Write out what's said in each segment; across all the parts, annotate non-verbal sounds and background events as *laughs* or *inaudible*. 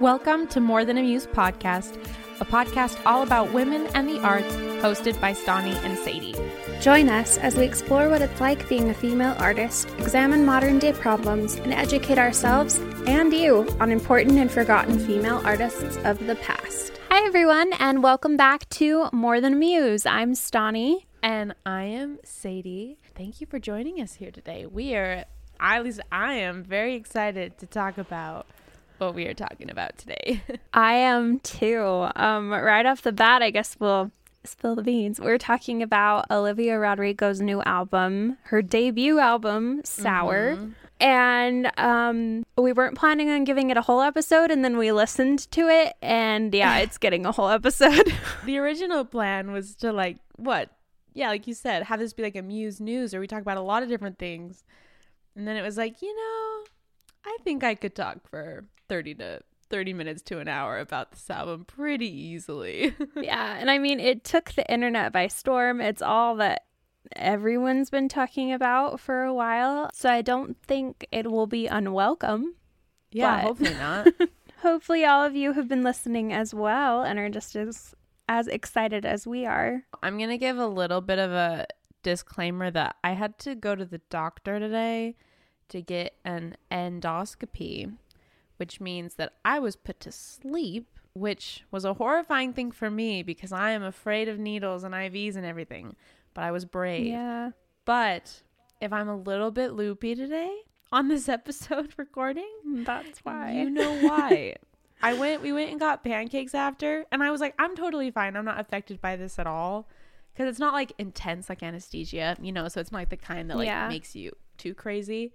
Welcome to More Than a Muse podcast, a podcast all about women and the arts, hosted by Stani and Sadie. Join us as we explore what it's like being a female artist, examine modern day problems, and educate ourselves and you on important and forgotten female artists of the past. Hi, everyone, and welcome back to More Than a Muse. I'm Stani. And I am Sadie. Thank you for joining us here today. We are, at least I am, very excited to talk about what we are talking about today. *laughs* I am too. Um, right off the bat, I guess we'll spill the beans. We're talking about Olivia Rodrigo's new album, her debut album, Sour. Mm-hmm. And um, we weren't planning on giving it a whole episode, and then we listened to it, and yeah, *sighs* it's getting a whole episode. *laughs* the original plan was to, like, what? Yeah, like you said, have this be like a Muse News, or we talk about a lot of different things. And then it was like, you know, I think I could talk for 30 to 30 minutes to an hour about this album pretty easily. *laughs* yeah, and I mean, it took the internet by storm. It's all that everyone's been talking about for a while. So I don't think it will be unwelcome. Yeah, hopefully not. *laughs* hopefully all of you have been listening as well and are just as as excited as we are. I'm going to give a little bit of a disclaimer that I had to go to the doctor today to get an endoscopy which means that I was put to sleep, which was a horrifying thing for me because I am afraid of needles and IVs and everything. But I was brave. Yeah. But if I'm a little bit loopy today on this *laughs* episode recording, that's why. You know why. *laughs* I went we went and got pancakes after and I was like I'm totally fine. I'm not affected by this at all cuz it's not like intense like anesthesia, you know, so it's not like the kind that like yeah. makes you too crazy.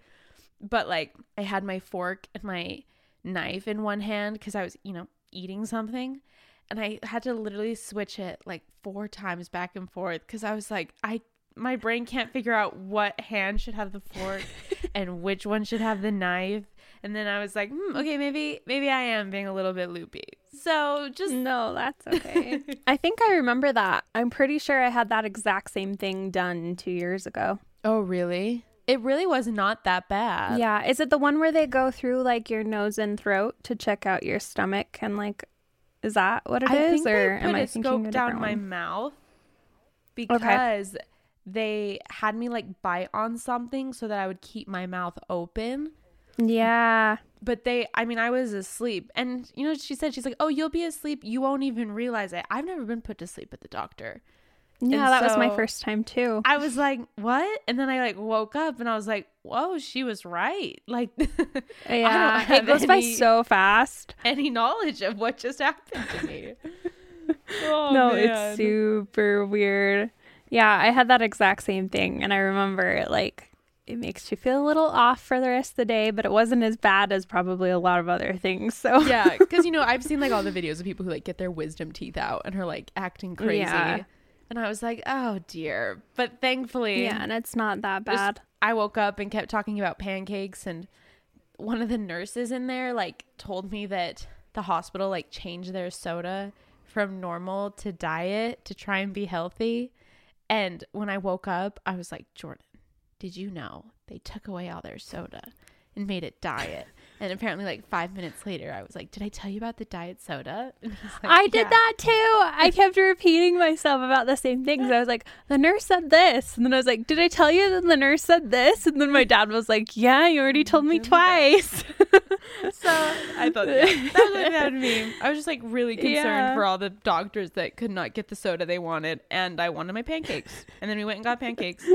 But like I had my fork and my knife in one hand because I was, you know, eating something. And I had to literally switch it like four times back and forth because I was like, I my brain can't figure out what hand should have the fork *laughs* and which one should have the knife. And then I was like, hmm, okay, maybe maybe I am being a little bit loopy. So just no, that's okay. *laughs* I think I remember that. I'm pretty sure I had that exact same thing done two years ago. Oh, really? It really was not that bad. Yeah. Is it the one where they go through like your nose and throat to check out your stomach and like is that what it I is, or am I thinking down my mouth because okay. they had me like bite on something so that I would keep my mouth open. Yeah. But they, I mean, I was asleep. And, you know, she said, she's like, oh, you'll be asleep. You won't even realize it. I've never been put to sleep at the doctor. Yeah, and that so was my first time too. I was like, "What?" And then I like woke up and I was like, "Whoa, she was right." *laughs* Like, *laughs* yeah, *laughs* it goes any, by so fast. Any knowledge of what just happened to me? oh, no, man. it's super weird. Yeah, I had that exact same thing, and I remember like it makes you feel a little off for the rest of the day, but it wasn't as bad as probably a lot of other things. So yeah, because you know I've seen like all the videos of people who like get their wisdom teeth out and are like acting crazy. Yeah. And I was like, oh dear. But thankfully, yeah, and it's not that bad. I woke up and kept talking about pancakes, and one of the nurses in there like told me that the hospital like changed their soda from normal to diet to try and be healthy. And when I woke up, I was like, Jordan, did you know they took away all their soda and made it diet? And apparently, like five minutes later, I was like, "Did I tell you about the diet soda?" *laughs* Like, I did yeah. that too. I kept repeating myself about the same things. I was like, "The nurse said this," and then I was like, "Did I tell you that the nurse said this?" And then my dad was like, "Yeah, you already told me twice." *laughs* so I thought yeah, that was what that me. I was just like really concerned yeah. for all the doctors that could not get the soda they wanted, and I wanted my pancakes. And then we went and got pancakes.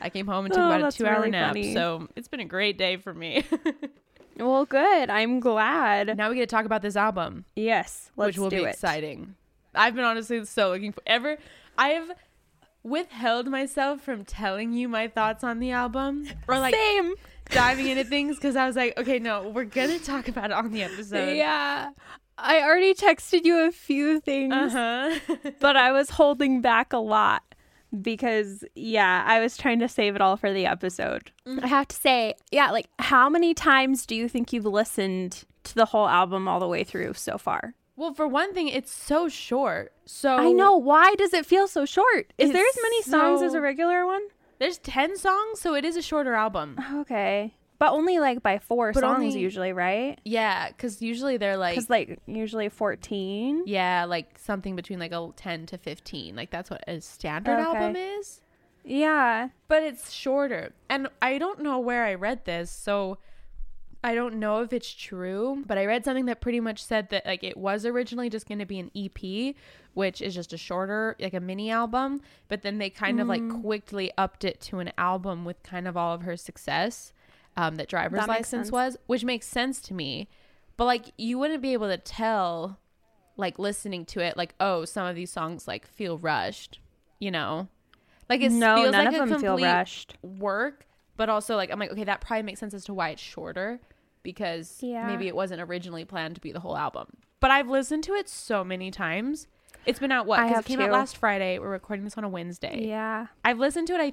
I came home and took oh, about a two-hour really nap. Funny. So it's been a great day for me. *laughs* Well, good. I'm glad. Now we get to talk about this album. Yes, which will be it. exciting. I've been honestly so looking for ever. I have withheld myself from telling you my thoughts on the album, or like same diving into things because I was like, okay, no, we're gonna talk about it on the episode. Yeah. I already texted you a few things, Uh huh. *laughs* but I was holding back a lot because, yeah, I was trying to save it all for the episode. I have to say, yeah, like, how many times do you think you've listened to the whole album all the way through so far? well, for one thing, it's so short. So I know. Why does it feel so short? Is there as many songs as a regular one? there's ten songs, so it is a shorter album. Okay. But only like by four But songs only- usually, right? Yeah, because usually they're like, Because like usually 14. yeah, like something between like a ten to fifteen. Like that's what a standard Okay. album is. Yeah. but it's shorter. And I don't know where I read this, so I don't know if it's true, but I read something that pretty much said that like it was originally just going to be an EP, which is just a shorter like a mini album, but then they kind of like mm. quickly upped it to an album with kind of all of her success um that driver's That license sense. was, which makes sense to me. But like you wouldn't be able to tell like listening to it like oh, some of these songs like feel rushed, you know? Like it no, feels none like of a them feel rushed. work, but also like I'm like, okay, that probably makes sense as to why it's shorter because Yeah. maybe it wasn't originally planned to be the whole album. But I've listened to it so many times. It's been out what? Because it came out last Friday. We're recording this on a Wednesday. Yeah. I've listened to it. I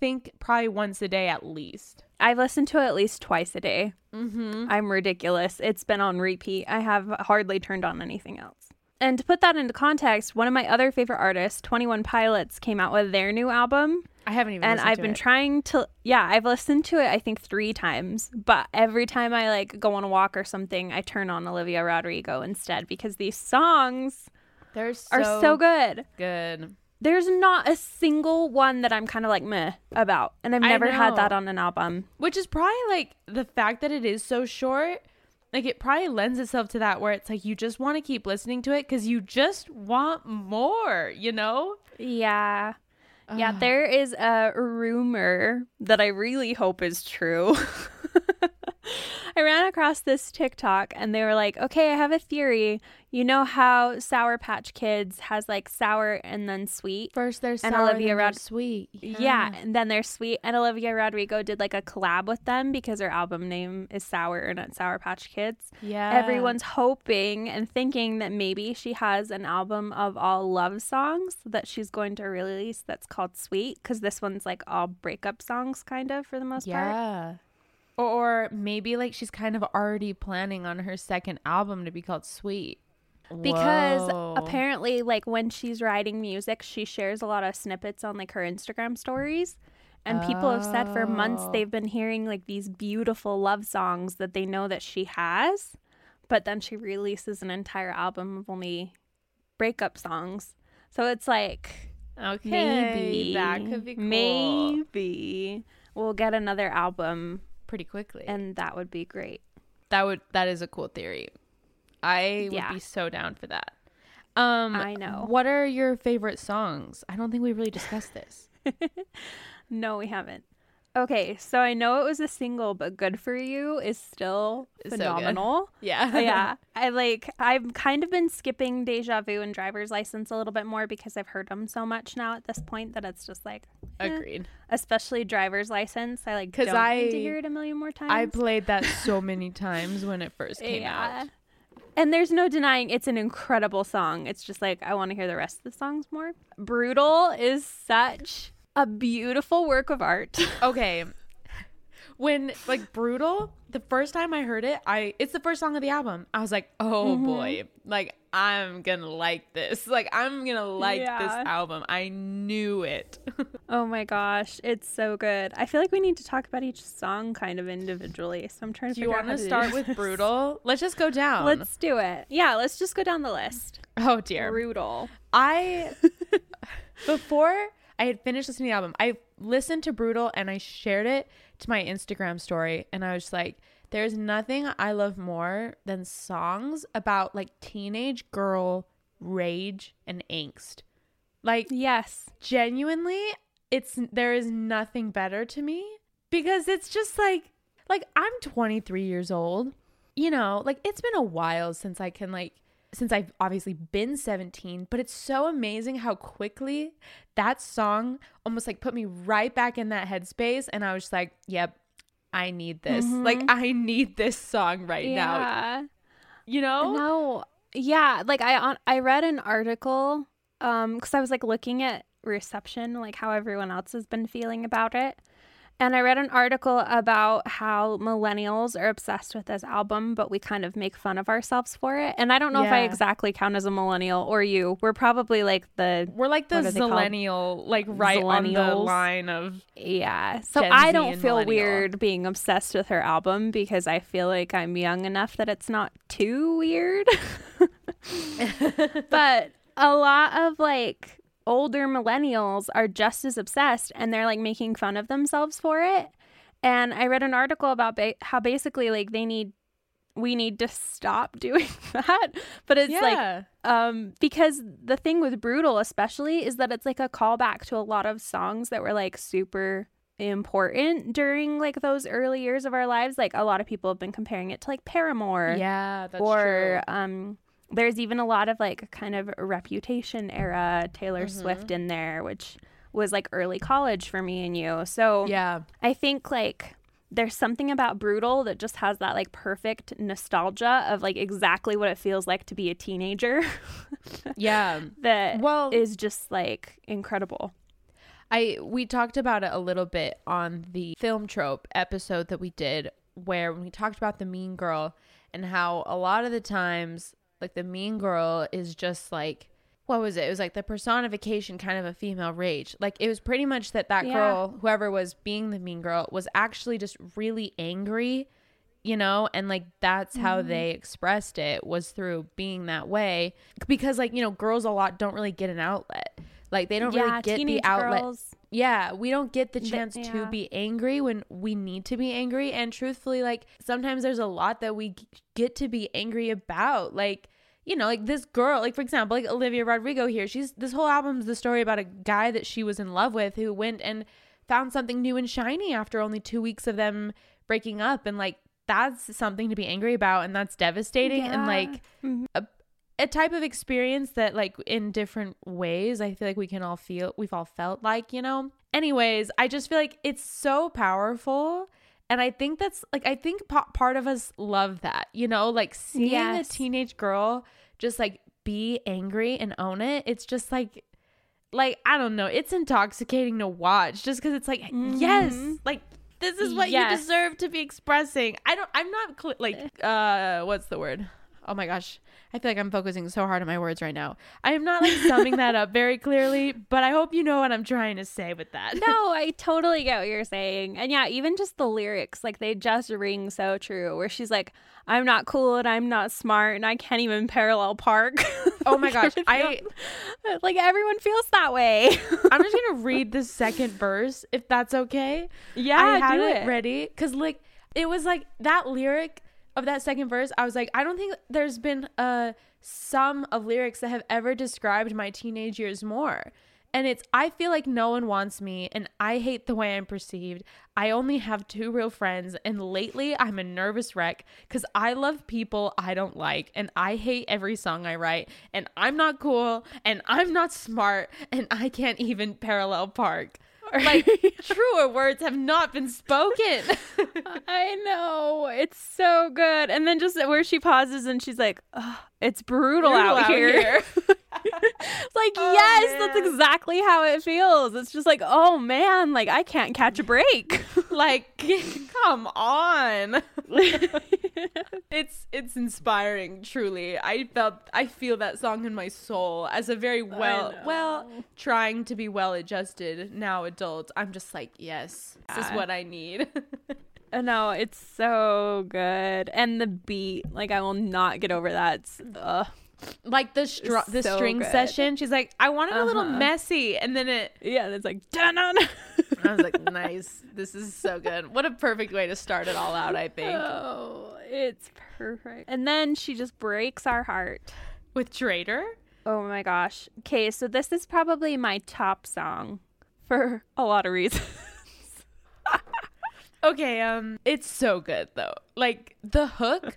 think probably once a day at least. I've listened to it at least twice a day. Mm-hmm. I'm ridiculous. It's been on repeat. I have hardly turned on anything else. And to put that into context, one of my other favorite artists, 21 Pilots, came out with their new album. I haven't even. and I've been it. trying to yeah, I've listened to it I think 3 times, but every time I like go on a walk or something, I turn on Olivia Rodrigo instead because these songs They're so, are so good. good. There's not a single one that I'm kind of like meh about, and I've I never had know. that on an album. Which is probably like the fact that it is so short. Like it probably lends itself to that where it's like you just want to keep listening to it because you just want more, you know? Yeah. Yeah, there is a rumor that I really hope is true. *laughs* I ran across this TikTok and they were like, okay, I have a theory. You know how Sour Patch Kids has like sour and then sweet? First there's And sour, Olivia then Rod- sweet. Yeah. and then they're sweet. And Olivia Rodrigo did like a collab with them because her album name is Sour and not Sour Patch Kids. Yeah. Everyone's hoping and thinking that maybe she has an album of all love songs that she's going to release that's called Sweet because this one's like all breakup songs, kind of for the most part. Yeah. Or maybe like she's kind of already planning on her second album to be called Sweet. Because Whoa. apparently, like when she's writing music, she shares a lot of snippets on like her Instagram stories. And people have said for months Oh. they've been hearing like these beautiful love songs that they know that she has, but then she releases an entire album of only breakup songs. So it's like Okay. maybe that could be cool. Maybe we'll get another album, pretty quickly. and that would be great. that would that is a cool theory. I would be so down for that. Um I know. What are your favorite songs? I don't think we really discussed this. *laughs* No, we haven't. Okay, so I know it was a single, but "Good for You" is still So good. phenomenal. *laughs* Yeah. Yeah, I like. I've kind of been skipping "Deja Vu" and "Driver's License" a little bit more because I've heard them so much now at this point that it's just like, eh. Agreed. especially "Driver's License." I like 'Cause don't need to I- hear it a million more times. I played that *laughs* so many times when it first came out. And there's no denying it's an incredible song. It's just like I want to hear the rest of the songs more. Brutal is such a beautiful work of art. *laughs* Okay. When like brutal, the first time I heard it, I it's the first song of the album. I was like, "Oh Mm-hmm. boy. Like I'm going to like this. *laughs* Like I'm going to like this album. I knew it." *laughs* oh my gosh, it's so good. I feel like we need to talk about each song kind of individually. So I'm trying to Do you want to start with brutal? Let's just go down. Let's do it. Yeah, let's just go down the list. Oh dear. Brutal. I before I had finished listening to the album, I listened to Brutal and I shared it to my Instagram story and I was like, there's nothing I love more than songs about like teenage girl rage and angst. Like Yes. genuinely, it's there is nothing better to me because it's just like like I'm 23 years old. You know, like it's been a while since I can like since I've obviously been 17, but it's so amazing how quickly that song almost like put me right back in that headspace and I was just like, yep, I need this. Mm-hmm. Like I need this song right yeah. now. You know? No. Yeah, like I I read an article um cuz I was like looking at reception, like how everyone else has been feeling about it. And I read an article about how millennials are obsessed with this album, but we kind of make fun of ourselves for it. And I don't know yeah. if I exactly count as a millennial or you. We're probably like the we're like the millennial, like right on the line of yeah. So Gen I don't feel weird being obsessed with her album because I feel like I'm young enough that it's not too weird. *laughs* *laughs* but a lot of like older millennials are just as obsessed and they're like making fun of themselves for it. And I read an article about ba- how basically like they need we need to stop *laughs* doing that. But it's yeah. like um because the thing with brutal especially is that it's like a callback to a lot of songs that were like super important during like those early years of our lives. Like a lot of people have been comparing it to like Paramore. Yeah, that's or, true. um there's even a lot of like kind of reputation era Taylor mm-hmm. Swift in there, which was like early college for me and you. So yeah, I think like there's something about brutal that just has that like perfect nostalgia of like exactly what it feels like to be a teenager. *laughs* yeah. that well is just like incredible. I we talked about it a little bit on the film trope episode that we did where when we talked about the mean girl and how a lot of the times like the mean girl is just like what was it? It was like the personification kind of a female rage. Like it was pretty much that that yeah. girl, whoever was being the mean girl, was actually just really angry, you know, and like that's mm-hmm. how they expressed it was through being that way because like, you know, girls a lot don't really get an outlet. Like they don't yeah, really get the outlet. Girls. Yeah, we don't get the chance yeah. to be angry when we need to be angry and truthfully like sometimes there's a lot that we get to be angry about. Like you know, like this girl, like for example, like Olivia Rodrigo here, she's this whole album's the story about a guy that she was in love with who went and found something new and shiny after only two weeks of them breaking up. And like that's something to be angry about and that's devastating yeah. and like mm-hmm. A, type of experience that like in different ways I feel like we can all feel we've all felt like, you know. Anyways, I just feel like it's so powerful and I think that's like, I think part of us love that, you know, like seeing yes. a teenage girl just like be angry and own it. It's just like, like, I don't know, it's intoxicating to watch just because it's like, mm-hmm. yes, like, this is what yes. you deserve to be expressing. I don't, I'm not cl- like, uh, what's the word? Oh my gosh. I feel like I'm focusing so hard on my words right now. I am not like summing that up very clearly, but I hope you know what I'm trying to say with that. no, I totally get what you're saying. And yeah, even just the lyrics, like they just ring so true. Where she's like, I'm not cool and I'm not smart and I can't even parallel park. *laughs* Oh my gosh. I *laughs* like everyone feels that way. *laughs* I'm just gonna read the second verse if that's okay. Yeah, I had it, it ready. Cause like it was like that lyric of that second verse, I was like, I don't think there's been uh, a sum of lyrics that have ever described my teenage years more. And it's, I feel like no one wants me, and I hate the way I'm perceived. I only have two real friends, and lately I'm a nervous wreck because I love people I don't like, and I hate every song I write, and I'm not cool, and I'm not smart, and I can't even parallel park. *laughs* Like *laughs* truer words have not been spoken. *laughs* I know. It's so good. And then just where she pauses and she's like, oh, it's brutal, brutal out, out, here. here. It's like, oh, yes, man. that's exactly how it feels. It's just like, oh man, like I can't catch a break. *laughs* like, *laughs* come on. *laughs* it's it's inspiring, truly. I felt I feel that song in my soul as a very well well trying to be well adjusted now adult. I'm just like, yes, this is what I need. No, it's so good, and the beat, like I will not get over that. Ugh. Like the str- the so string good. session, she's like, "I want it uh-huh. a little uh-huh. messy," and then it, yeah, it's like, dun *laughs* I was like, "Nice, this is so good. What a perfect way to start it all out." I think. Oh, it's perfect. And then she just breaks our heart with Traitor. Oh my gosh. Okay, so this is probably my top song for a lot of reasons. *laughs* Okay, um, it's so good though. Like the hook,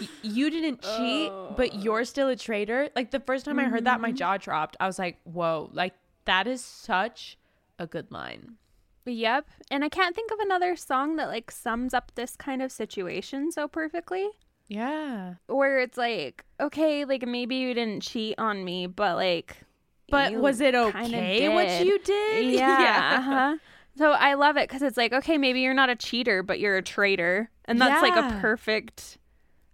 y- you didn't cheat, oh. but you're still a traitor. Like the first time mm-hmm. I heard that, my mm-hmm. jaw dropped. I was like, "Whoa!" Like that is such a good line. Yep. And I can't think of another song that like sums up this kind of situation so perfectly. Yeah. Where it's like, okay, like maybe you didn't cheat on me, but like But was it okay what you did? *laughs* Yeah. yeah. Uh-huh. So I love it cuz it's like, okay, maybe you're not a cheater, but you're a traitor. And that's yeah. like a perfect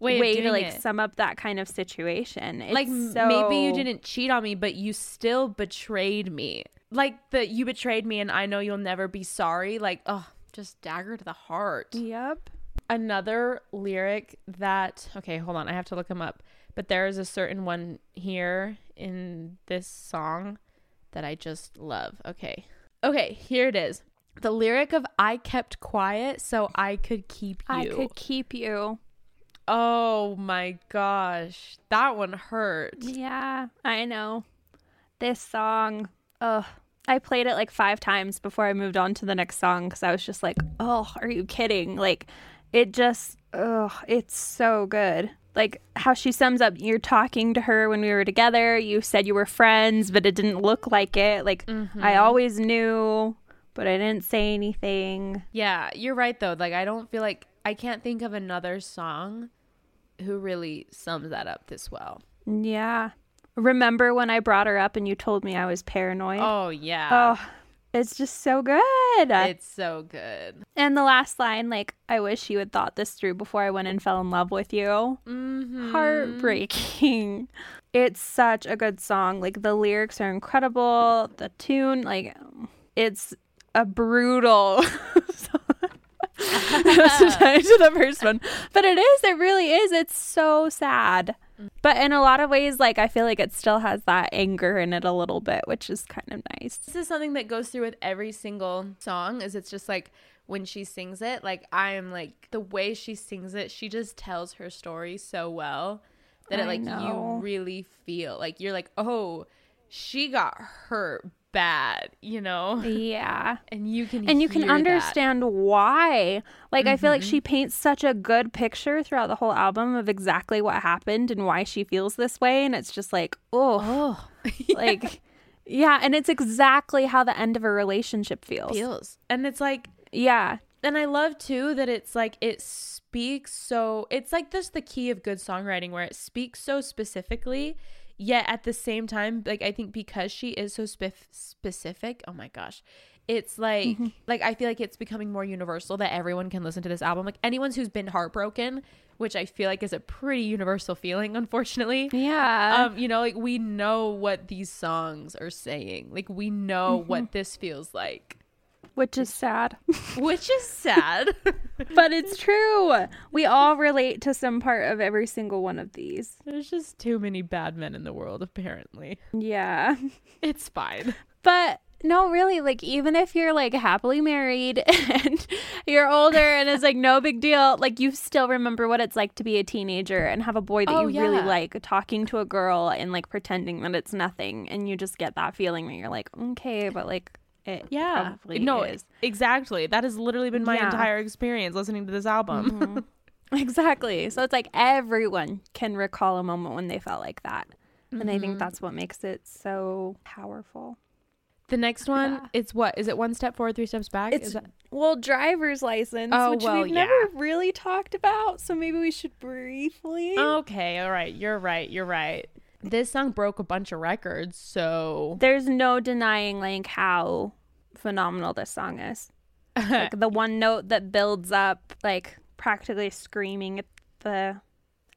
way, way to like it. sum up that kind of situation. It's like so... maybe you didn't cheat on me, but you still betrayed me. Like that you betrayed me and I know you'll never be sorry. Like, oh, just dagger to the heart. Yep. Another lyric that okay, hold on, I have to look them up. But there is a certain one here in this song that I just love. Okay. Okay, here it is. The lyric of I kept quiet so I could keep you. I could keep you. Oh my gosh. That one hurt. Yeah, I know. This song, ugh. I played it like five times before I moved on to the next song because I was just like, oh, are you kidding? Like, it just, ugh, it's so good. Like how she sums up, you're talking to her when we were together. You said you were friends, but it didn't look like it. Like, mm-hmm. I always knew, but I didn't say anything. Yeah, you're right though. Like, I don't feel like I can't think of another song who really sums that up this well. Yeah. Remember when I brought her up and you told me I was paranoid? Oh, yeah. Oh, it's just so good. It's so good. And the last line, like, I wish you had thought this through before I went and fell in love with you. Mm-hmm. Heartbreaking. It's such a good song. Like, the lyrics are incredible. The tune, like, it's a brutal *laughs* to the first one. But it is, it really is. It's so sad. But in a lot of ways, like I feel like it still has that anger in it a little bit, which is kind of nice. This is something that goes through with every single song, is it's just like when she sings it, like I am like the way she sings it, she just tells her story so well that it like you really feel like you're like, oh, she got hurt bad, you know? Yeah. *laughs* And you can And you can understand that. why. Like mm-hmm. I feel like she mm-hmm. paints such a good picture throughout the whole album of exactly what happened and why she feels this way and it's just like, oh. oh. *laughs* yeah. Like yeah, and it's exactly how the end of a relationship feels. Feels. And it's like yeah. And I love too that it's like it speaks so it's like this the key of good songwriting where it speaks so specifically Yet at the same time, like I think because she is so spe- specific, oh my gosh, it's like mm-hmm. like I feel like it's becoming more universal that everyone can listen to this album. Like anyone who's been heartbroken, which I feel like is a pretty universal feeling, *laughs* unfortunately. Yeah. Um, you know, like we know what these songs are saying. Like we know mm-hmm. what this feels like *laughs* which is sad. which is sad. but it's true. We all relate to some part of every single one of these. There's just too many bad men in the world, apparently. Yeah. *laughs* It's fine. But no, really, like even if you're like happily married *laughs* and you're older and it's like no big deal, like you still remember what it's like to be a teenager and have a boy that oh, you yeah. really like talking to a girl and like pretending that it's nothing and you just get that feeling that you're like, okay, but like it yeah no is. exactly that has literally been my yeah. entire experience listening to this album mm-hmm. *laughs* exactly so it's like everyone can recall a moment when they felt like that mm-hmm. and i think mm-hmm. that's what makes it so powerful the next one yeah. it's what is it one step forward three steps back it's that- well driver's license oh, which well, we've yeah. never really talked about so maybe we should briefly okay all right you're right you're right this song broke a bunch of records, so there's no denying like how phenomenal this song is. like the *laughs* one note that builds up like practically screaming at the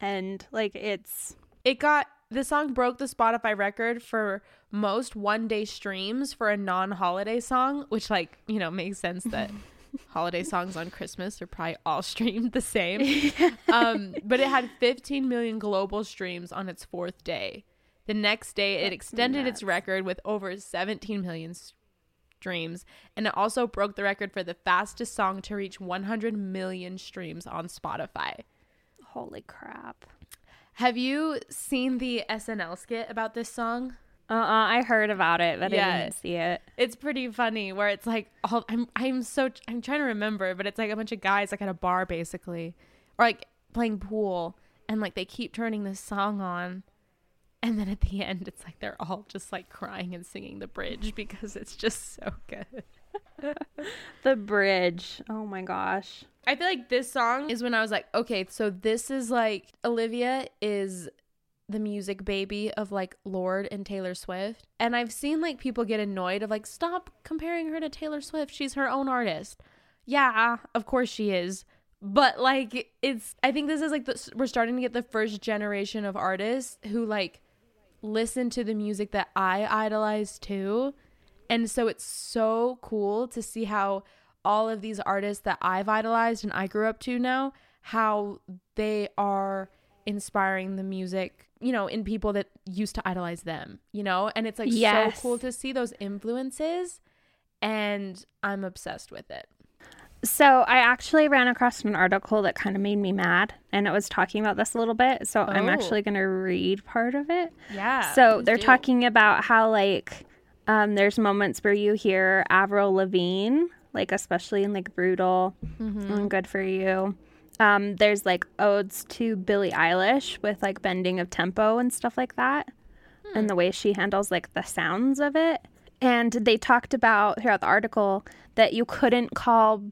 end. Like it's it got the song broke the Spotify record for most one day streams for a non holiday song, which like, you know, makes sense that *laughs* holiday songs on Christmas are probably all *laughs* streamed the same. *laughs* um, but it had 15 million global streams on its fourth day. The next day, it extended nuts. its record with over 17 million streams, and it also broke the record for the fastest song to reach 100 million streams on Spotify. Holy crap. Have you seen the SNL skit about this song? Uh uh I heard about it, but yeah, I didn't see it. It's pretty funny where it's like all I'm I'm so I'm trying to remember, but it's like a bunch of guys like at a bar basically. Or like playing pool and like they keep turning this song on and then at the *laughs* end it's like they're all just like crying and singing the bridge because it's just so good. *laughs* the bridge. Oh my gosh. I feel like this song is when I was like, okay, so this is like Olivia is the music baby of like Lorde and Taylor Swift. And I've seen like people get annoyed of like, stop comparing her to Taylor Swift. She's her own artist. Yeah, of course she is. But like, it's, I think this is like, the, we're starting to get the first generation of artists who like listen to the music that I idolize too. And so it's so cool to see how all of these artists that I've idolized and I grew up to now, how they are inspiring the music, you know, in people that used to idolize them, you know? And it's like yes. so cool to see those influences and I'm obsessed with it. So I actually ran across an article that kind of made me mad and it was talking about this a little bit. So oh. I'm actually going to read part of it. Yeah. So they're do. talking about how like um, there's moments where you hear Avril Lavigne, like especially in like Brutal mm-hmm. and Good for You. Um, there's like odes to Billie Eilish with like bending of tempo and stuff like that, hmm. and the way she handles like the sounds of it. And they talked about throughout the article that you couldn't call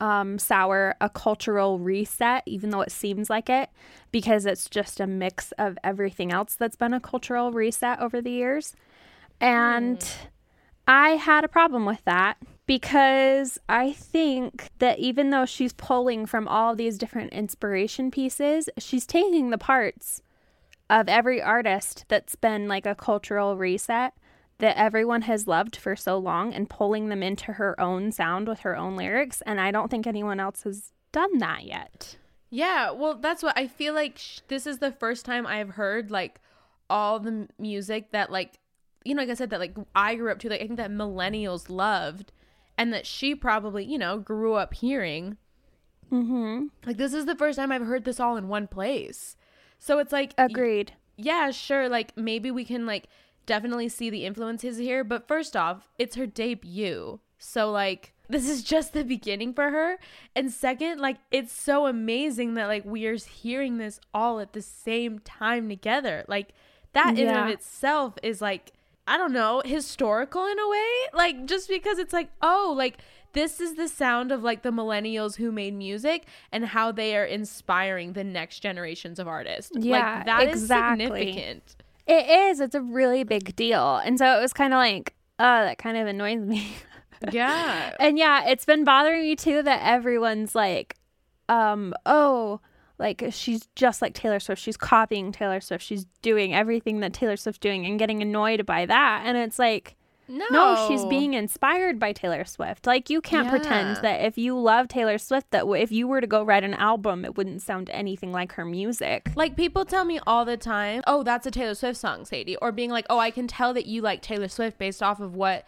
um, Sour a cultural reset, even though it seems like it, because it's just a mix of everything else that's been a cultural reset over the years. And mm. I had a problem with that because I think that even though she's pulling from all these different inspiration pieces, she's taking the parts of every artist that's been like a cultural reset that everyone has loved for so long and pulling them into her own sound with her own lyrics. And I don't think anyone else has done that yet. Yeah, well, that's what I feel like. Sh- this is the first time I've heard like all the music that like you know, like I said, that like I grew up to, like I think that millennials loved, and that she probably, you know, grew up hearing. Mm-hmm. Like this is the first time I've heard this all in one place. So it's like agreed. Yeah, sure. Like maybe we can like definitely see the influences here, but first off, it's her debut. So like this is just the beginning for her. And second, like it's so amazing that like we are hearing this all at the same time together. Like that yeah. in and of itself is like I don't know, historical in a way. Like just because it's like, oh, like this is the sound of like the millennials who made music and how they are inspiring the next generations of artists. Yeah, like that exactly. is significant. It is. It's a really big deal. And so it was kind of like, oh, that kind of annoys me. *laughs* yeah. And yeah, it's been bothering me too that everyone's like, um, oh, like she's just like Taylor Swift. She's copying Taylor Swift. She's doing everything that Taylor Swift's doing and getting annoyed by that. And it's like, no. no, she's being inspired by Taylor Swift. Like you can't yeah. pretend that if you love Taylor Swift, that if you were to go write an album, it wouldn't sound anything like her music. Like people tell me all the time, "Oh, that's a Taylor Swift song, Sadie," or being like, "Oh, I can tell that you like Taylor Swift based off of what."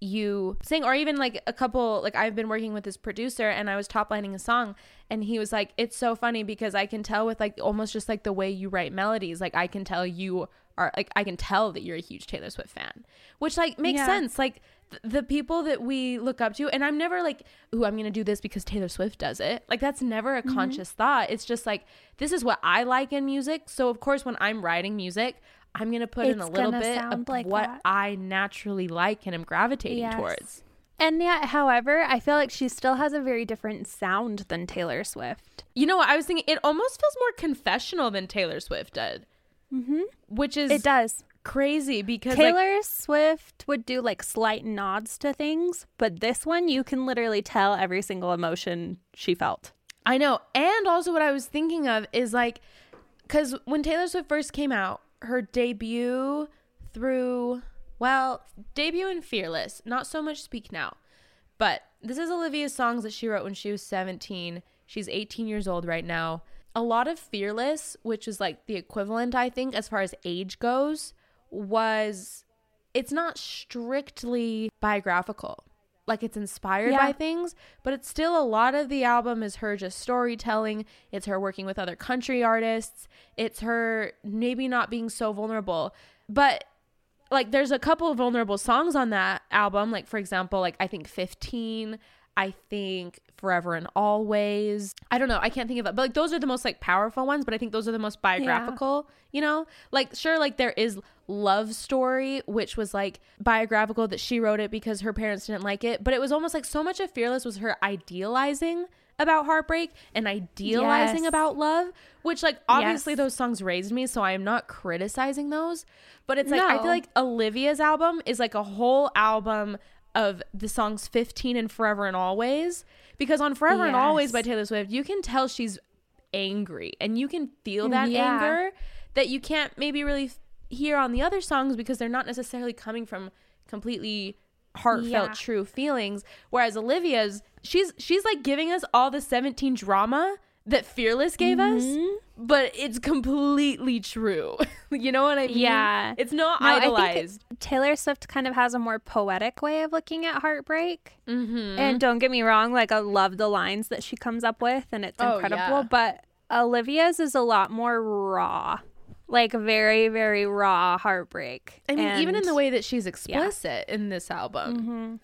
You sing or even like a couple like I've been working with this producer and I was top lining a song and he was like it's so funny because I can tell with like almost just like the way you write melodies like I can tell you are like I can tell that you're a huge Taylor Swift fan which like makes yeah. sense like th- the people that we look up to and I'm never like ooh I'm going to do this because Taylor Swift does it like that's never a mm-hmm. conscious thought it's just like this is what I like in music so of course when I'm writing music I'm gonna put it's in a little bit of like what that. I naturally like and am gravitating yes. towards. And yet, however, I feel like she still has a very different sound than Taylor Swift. You know what? I was thinking it almost feels more confessional than Taylor Swift did. Mm-hmm. Which is it does crazy because Taylor like, Swift would do like slight nods to things, but this one you can literally tell every single emotion she felt. I know. And also what I was thinking of is like cuz when Taylor Swift first came out, her debut through well, debut in Fearless, not so much Speak Now. But this is Olivia's songs that she wrote when she was 17. She's 18 years old right now. A lot of Fearless, which is like the equivalent, I think, as far as age goes, was it's not strictly biographical like it's inspired yeah. by things, but it's still a lot of the album is her just storytelling. It's her working with other country artists. It's her maybe not being so vulnerable. But like there's a couple of vulnerable songs on that album, like for example, like I think 15 I think Forever and Always. I don't know. I can't think of it. But like those are the most like powerful ones, but I think those are the most biographical, yeah. you know? Like sure like there is Love Story, which was like biographical that she wrote it because her parents didn't like it, but it was almost like so much of Fearless was her idealizing about heartbreak and idealizing yes. about love, which like obviously yes. those songs raised me, so I am not criticizing those, but it's like no. I feel like Olivia's album is like a whole album of the songs 15 and Forever and Always because on Forever yes. and Always by Taylor Swift, you can tell she's angry and you can feel that yeah. anger that you can't maybe really hear on the other songs because they're not necessarily coming from completely heartfelt yeah. true feelings whereas Olivia's she's she's like giving us all the 17 drama that Fearless gave mm-hmm. us, but it's completely true. *laughs* you know what I mean? Yeah. It's not no, idolized. Taylor Swift kind of has a more poetic way of looking at heartbreak. Mm-hmm. And don't get me wrong, like I love the lines that she comes up with and it's oh, incredible, yeah. but Olivia's is a lot more raw. Like very, very raw heartbreak. I mean, and, even in the way that she's explicit yeah. in this album. Mm-hmm.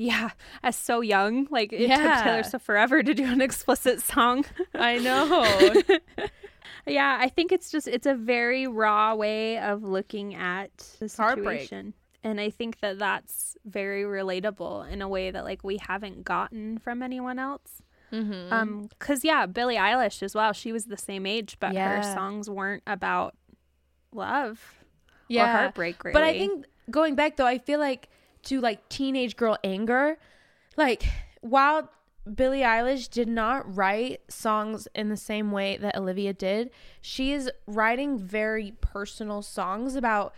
Yeah, as so young, like it yeah. took Taylor Swift forever to do an explicit song. I know. *laughs* yeah, I think it's just it's a very raw way of looking at the situation. And I think that that's very relatable in a way that like we haven't gotten from anyone else. Mm-hmm. Um, cause yeah, Billie Eilish as well. She was the same age, but yeah. her songs weren't about love yeah. or heartbreak. Really. But I think going back though, I feel like to like teenage girl anger. Like while Billie Eilish did not write songs in the same way that Olivia did, she is writing very personal songs about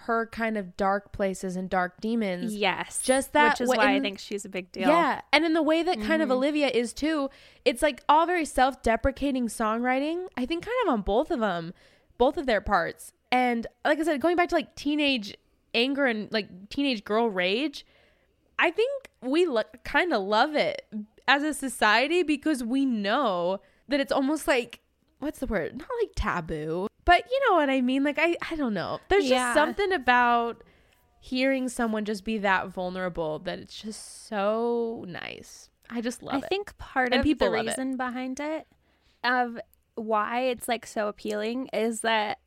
her kind of dark places and dark demons. Yes. Just that Which is why I think she's a big deal. Yeah. And in the way that kind mm-hmm. of Olivia is too, it's like all very self-deprecating songwriting. I think kind of on both of them, both of their parts. And like I said, going back to like teenage anger and like teenage girl rage, I think we lo- kind of love it as a society because we know that it's almost like what's the word? Not like taboo, but you know what I mean? Like I I don't know. There's yeah. just something about hearing someone just be that vulnerable that it's just so nice. I just love I it. I think part and of the reason it. behind it of why it's like so appealing is that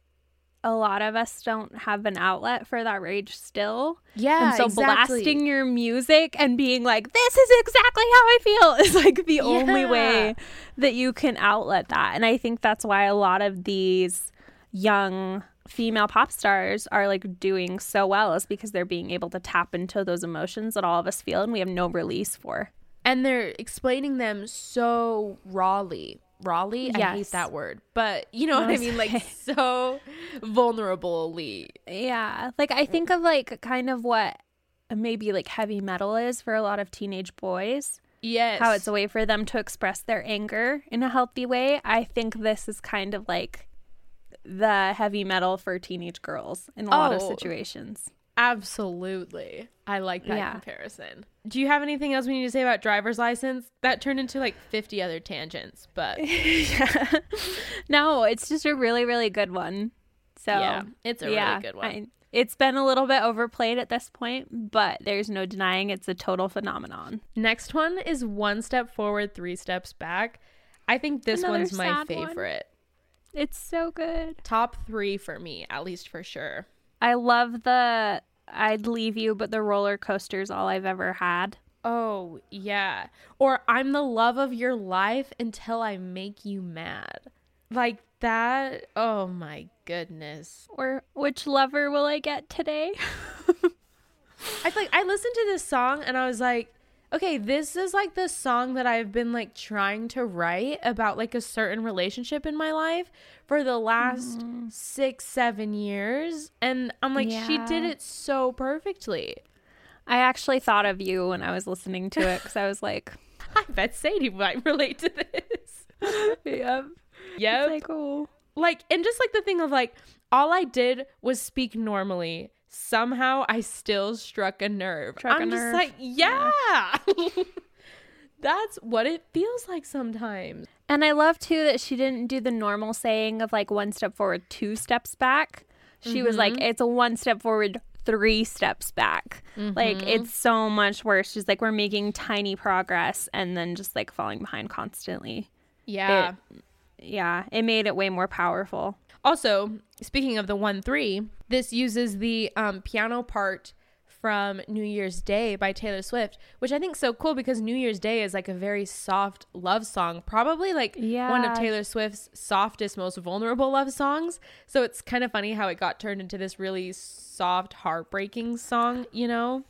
a lot of us don't have an outlet for that rage still. Yeah. And so exactly. blasting your music and being like, this is exactly how I feel *laughs* is like the yeah. only way that you can outlet that. And I think that's why a lot of these young female pop stars are like doing so well is because they're being able to tap into those emotions that all of us feel and we have no release for. And they're explaining them so rawly Raleigh. Yes. I hate that word, but you know what I mean? Like so vulnerably. Yeah. Like I think of like kind of what maybe like heavy metal is for a lot of teenage boys. Yes. How it's a way for them to express their anger in a healthy way. I think this is kind of like the heavy metal for teenage girls in a oh, lot of oh. situations. Absolutely. I like that yeah. comparison. Do you have anything else we need to say about driver's license? That turned into like 50 other tangents, but *laughs* yeah. no, it's just a really really good one. So, yeah, it's a yeah, really good one. I, it's been a little bit overplayed at this point, but there's no denying it's a total phenomenon. Next one is one step forward, three steps back. I think this Another one's my favorite. One. It's so good. Top 3 for me, at least for sure. I love the I'd leave you, but the roller coaster's all I've ever had. Oh, yeah. Or I'm the love of your life until I make you mad. Like that. Oh my goodness. Or which lover will I get today? *laughs* I feel like I listened to this song and I was like, okay, this is like the song that I've been like trying to write about like a certain relationship in my life for the last mm. six, seven years. And I'm like, yeah. she did it so perfectly. I actually thought of you when I was listening to it because I was like, *laughs* I bet Sadie might relate to this. *laughs* yep. Yep. Like, cool. Like, and just like the thing of like, all I did was speak normally somehow I still struck a nerve. Struck I'm a just nerve. like, yeah. yeah. *laughs* That's what it feels like sometimes. And I love too that she didn't do the normal saying of like one step forward, two steps back. She mm-hmm. was like, mm-hmm. it's a one step forward, three steps back. Mm-hmm. Like it's so much worse. She's like we're making tiny progress and then just like falling behind constantly. Yeah. It, yeah, it made it way more powerful. Also, speaking of the 1 3, this uses the um, piano part from New Year's Day by Taylor Swift, which I think is so cool because New Year's Day is like a very soft love song, probably like yeah. one of Taylor Swift's softest, most vulnerable love songs. So it's kind of funny how it got turned into this really soft, heartbreaking song, you know?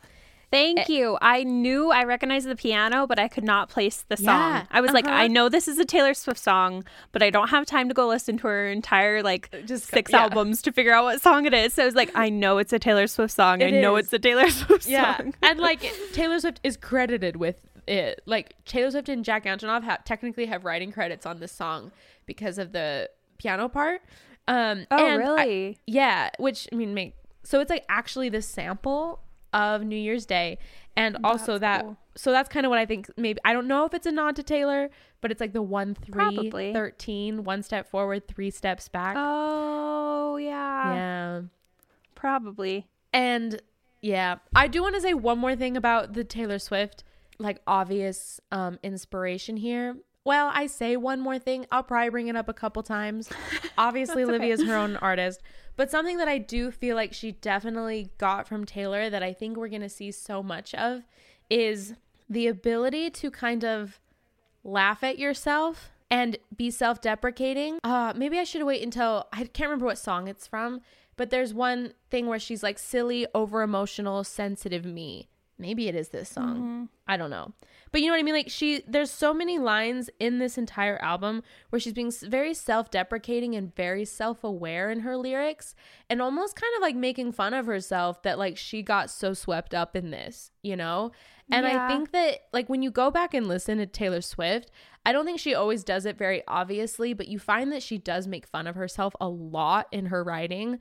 Thank eh. you. I knew I recognized the piano, but I could not place the song. Yeah, I was uh-huh. like, I know this is a Taylor Swift song, but I don't have time to go listen to her entire like uh, just six yeah. albums to figure out what song it is. So I was like, I know it's a Taylor Swift song. It I know it's a Taylor *laughs* Swift yeah. song. and like Taylor Swift is credited with it. Like Taylor Swift and Jack Antonoff have technically have writing credits on this song because of the piano part. Um, oh, really? I, yeah. Which I mean, make so it's like actually the sample of New Year's Day. And also that's that cool. so that's kind of what I think maybe I don't know if it's a nod to Taylor, but it's like the 1 3 Probably. 13, one step forward, three steps back. Oh, yeah. Yeah. Probably. And yeah, I do want to say one more thing about the Taylor Swift like obvious um inspiration here. Well, I say one more thing. I'll probably bring it up a couple times. *laughs* Obviously, Olivia's okay. her own artist, but something that I do feel like she definitely got from Taylor that I think we're going to see so much of is the ability to kind of laugh at yourself and be self deprecating. Uh, maybe I should wait until I can't remember what song it's from, but there's one thing where she's like silly, over emotional, sensitive me. Maybe it is this song. Mm-hmm. I don't know. But you know what I mean? Like she there's so many lines in this entire album where she's being very self-deprecating and very self-aware in her lyrics and almost kind of like making fun of herself that like she got so swept up in this, you know? And yeah. I think that like when you go back and listen to Taylor Swift, I don't think she always does it very obviously, but you find that she does make fun of herself a lot in her writing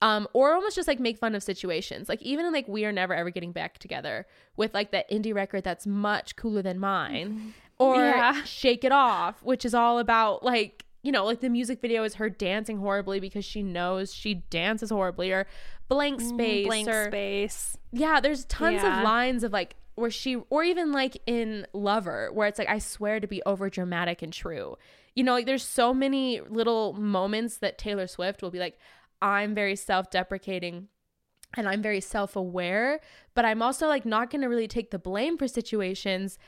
um, or almost just like make fun of situations. Like even in like We Are Never Ever Getting Back Together with like that indie record that's much cooler than mine. Mm-hmm. Or yeah. Shake It Off, which is all about like, you know, like the music video is her dancing horribly because she knows she dances horribly or blank mm-hmm. space. Blank or, space. Yeah, there's tons yeah. of lines of like where she or even like in Lover, where it's like, I swear to be over dramatic and true. You know, like there's so many little moments that Taylor Swift will be like, I'm very self deprecating and I'm very self aware, but I'm also like not going to really take the blame for situations.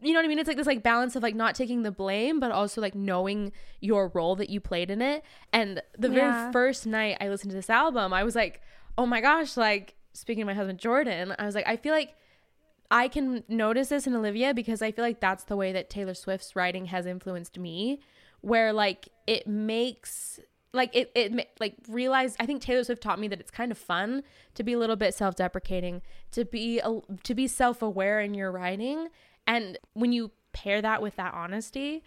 You know what I mean? It's like this like balance of like not taking the blame, but also like knowing your role that you played in it. And the yeah. very first night I listened to this album, I was like, oh my gosh, like speaking to my husband Jordan, I was like, I feel like I can notice this in Olivia because I feel like that's the way that Taylor Swift's writing has influenced me, where like it makes like it, it like realize i think taylor swift taught me that it's kind of fun to be a little bit self-deprecating to be a, to be self-aware in your writing. And when you pair that with that honesty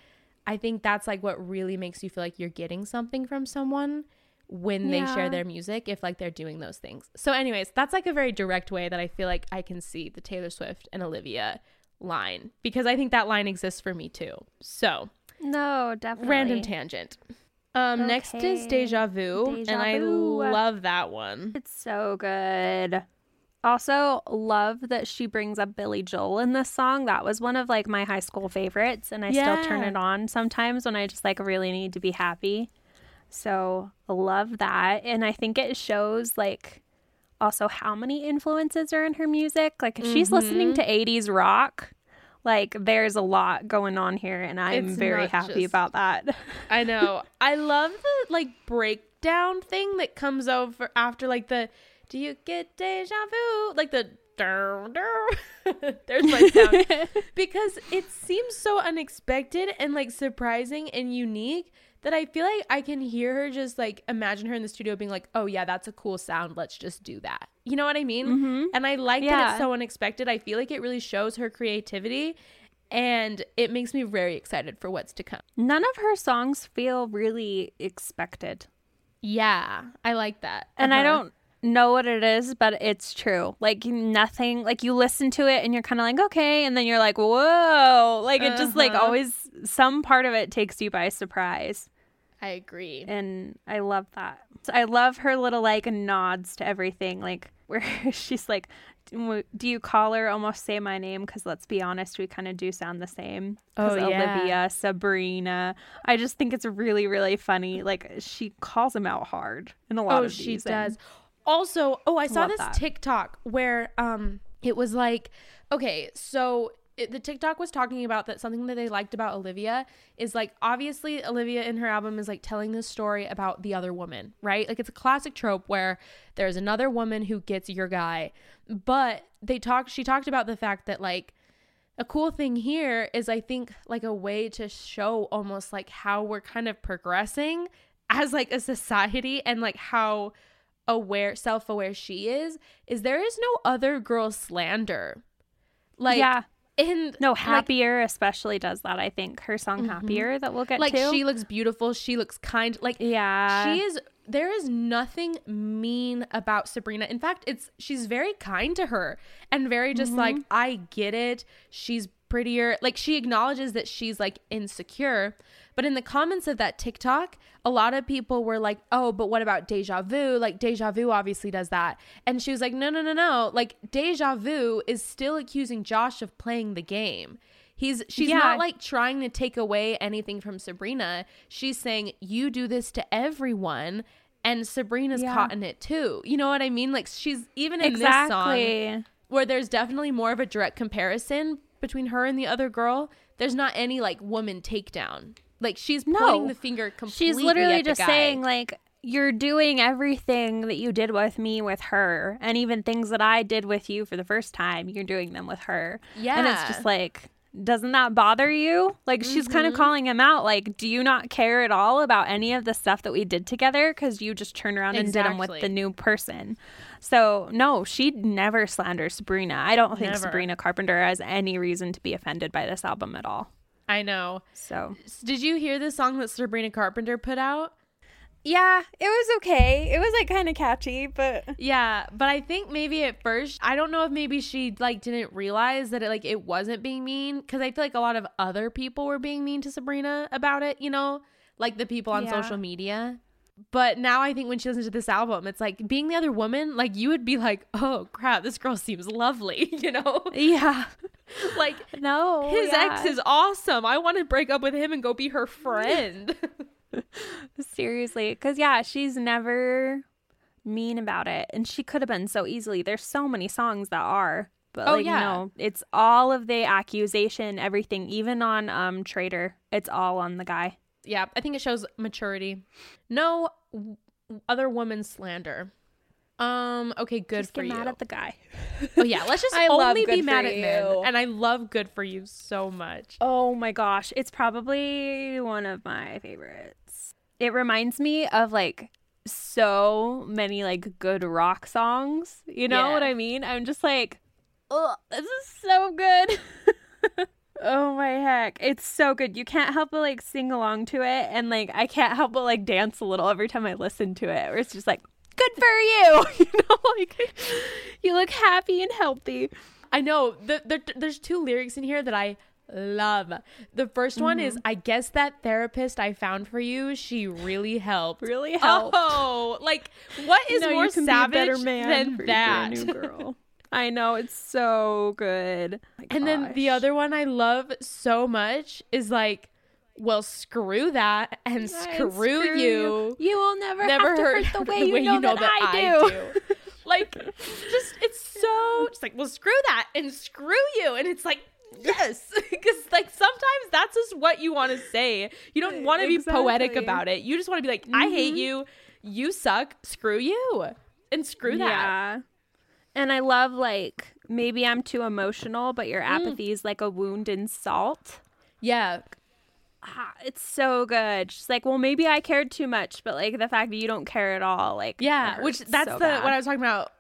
i think that's like what really makes you feel like you're getting something from someone when yeah. they share their music if like they're doing those things. So anyways that's like a very direct way that i feel like i can see the taylor swift and olivia line because i think that line exists for me too. So no definitely. random tangent um, okay. next is Deja Vu, Deja and I love that one. It's so good. Also, love that she brings up Billy Joel in this song. That was one of like my high school favorites, and I yeah. still turn it on sometimes when I just like really need to be happy. So, love that. And I think it shows like also how many influences are in her music. Like if mm-hmm. she's listening to 80s mm-hmm. rock, like there's a lot going on here and I'm it's very happy just, about that. I *laughs* know. I love the like breakdown thing that comes over after like the do you get deja vu? Like the *laughs* there's my sound *laughs* because it seems so unexpected and like surprising and unique that I feel like I can hear her just like imagine her in the studio being like, oh yeah, that's a cool sound. Let's just do that. You know what I mean? Mm-hmm. And I like yeah. that it's so unexpected. I feel like it really shows her creativity and it makes me very excited for what's to come. None of her songs feel really expected. Yeah, I like that. And uh-huh. I don't know what it is, but it's true. Like nothing, like you listen to it and you're kind of like, okay. And then you're like, whoa. Like it uh-huh. just like uh-huh. always, some part of it takes you by surprise. I agree. And I love that. So I love her little like nods to everything, like *laughs* where she's like, do you call her almost say my name? Because let's be honest, we kind of do sound the same. Oh, yeah. Olivia, Sabrina. I just think it's really, really funny. Like she calls him out hard in a lot of things. oh, of she does. Also, oh, I saw this that. TikTok where um it was like, okay, so it, the TikTok was talking about that something that they liked about Olivia is like obviously Olivia in her album is like telling this story about the other woman, right? Like it's a classic trope where there's another woman who gets your guy. But they talked she talked about the fact that like a cool thing here is I think like a way to show almost like how we're kind of progressing as like a society and like how aware self-aware she is is there is no other girl slander like yeah and no happier like, especially does that i think. Her song mm-hmm. happier that we'll get like to. she looks beautiful. She looks kind like yeah. she is there is nothing mean about sabrina. In fact it's she's very kind to her and very just mm-hmm. like i get it. She's prettier. Like she acknowledges that she's like insecure but in the comments of that TikTok, a lot of people were like, oh, but what about deja vu? Like, deja vu obviously does that. And she was like, no, no, no, no. Like, deja vu is still accusing Josh of playing the game. He's she's yeah. not like trying to take away anything from Sabrina. She's saying you do this to everyone and Sabrina's yeah. caught in it too. You know what I mean? Like she's even in exactly. this song where there's definitely more of a direct comparison between her and the other girl. There's not any like woman takedown. Like she's no, pointing the finger completely. She's literally just saying like you're doing everything that you did with me with her, and even things that I did with you for the first time, you're doing them with her. Yeah, and it's just like. Doesn't that bother you? Like, mm-hmm. she's kind of calling him out. Like, do you not care at all about any of the stuff that we did together? Because you just turned around and did them with the new person. So, no, she never slanders Sabrina. I don't think never. Sabrina Carpenter has any reason to be offended by this album at all. I know. So, did you hear the song that Sabrina Carpenter put out? Yeah, it was okay. It was like kind of catchy, but yeah, but I think maybe at first, I don't know if maybe she like didn't realize that it like it wasn't being mean because I feel like a lot of other people were being mean to Sabrina about it, you know, like the people on yeah. social media. But now I think when she listens to this album, it's like being the other woman, like you would be like, "Oh crap, this girl seems lovely," *laughs* you know? Yeah. *laughs* like no his yeah. ex is awesome i want to break up with him and go be her friend *laughs* seriously because yeah she's never mean about it and she could have been so easily there's so many songs that are but oh, like yeah. no it's all of the accusation everything even on um Traitor it's all on the guy yeah i think it shows maturity no other woman slander um. Okay. Good just for get you. Mad at the guy. oh yeah. Let's just *laughs* only be mad at men. And I love good for you so much. Oh my gosh, it's probably one of my favorites. It reminds me of like so many like good rock songs. You know yeah. what I mean? I'm just like, oh, this is so good. *laughs* oh my heck, it's so good. You can't help but like sing along to it, and like I can't help but like dance a little every time I listen to it. Where it's just like good for you. *laughs* you know, like you look happy and healthy. I know. The, the, there's two lyrics in here that I love. The 1st mm-hmm. one is mm-hmm. I guess that therapist I found for you, she really helped. Really helped. Oh, like what is no, more savage than that? new girl. *laughs* I know it's so good. and then the other one I love so much is like well, screw that and screw, screw you. you. You will never, never hurt, hurt *laughs* the way, you, way know, you know that, that, I do. I do. *laughs* like, just it's so just like, well, screw that and screw you, and it's like, yes, *laughs* because like sometimes that's just what you want to say. You don't want to be exactly. poetic about it. You just want to be like, mm-hmm. I hate mm-hmm. you, you suck, screw you, and screw that. Yeah. And I love like maybe I'm too emotional, but your mm. apathy mm. is like a wound in salt. Yeah, ah, it's so good. She's like, well, maybe I cared too much, but like the fact that you don't care at all, like yeah, which that's so the bad. what I was talking about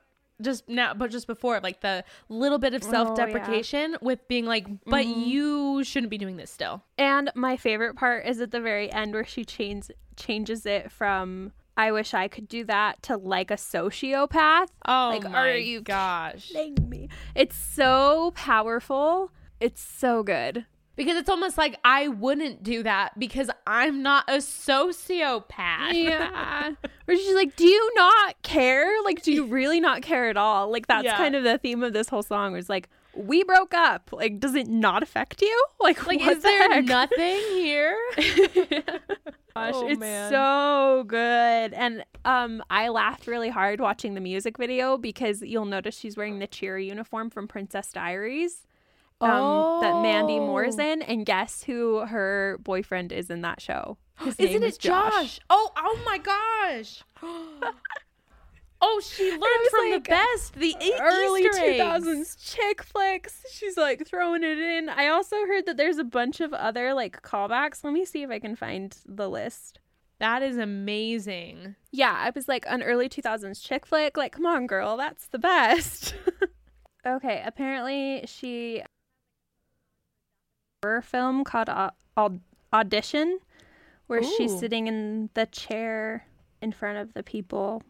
just now, but just before, like the little bit of self deprecation oh, yeah. with being like, but mm-hmm. you shouldn't be doing this still. And my favorite part is at the very end where she changes changes it from I wish I could do that to like a sociopath. Oh like, my are you gosh. Me? It's so powerful. It's so good because it's almost like I wouldn't do that because I'm not a sociopath. Yeah. *laughs* Where she's like, Do you not care? Like, do you really not care at all? Like, that's yeah. kind of the theme of this whole song, where it's like, we broke up. Like, does it not affect you? *laughs* Like, like is the there heck? nothing here? *laughs* Gosh, oh, it's man. so good. And um, I laughed really hard watching the music video because you'll notice she's wearing the cheer uniform from Princess Diaries. Um, oh. that Mandy Moore's oh. in, and guess who her boyfriend is in that show? *gasps* His Isn't it Josh? Josh? Oh, oh my gosh! *gasps* *gasps* *laughs* Oh, she learned from like the best, the early two thousands chick flicks. She's like throwing it in. I also heard that there's a bunch of other like callbacks. Let me see if I can find the list. That is amazing. Yeah, I was like an early two thousands chick flick. Like, come on, girl, that's the best. *laughs* okay, apparently she horror film called Audition, where Ooh. she's sitting in the chair in front of the people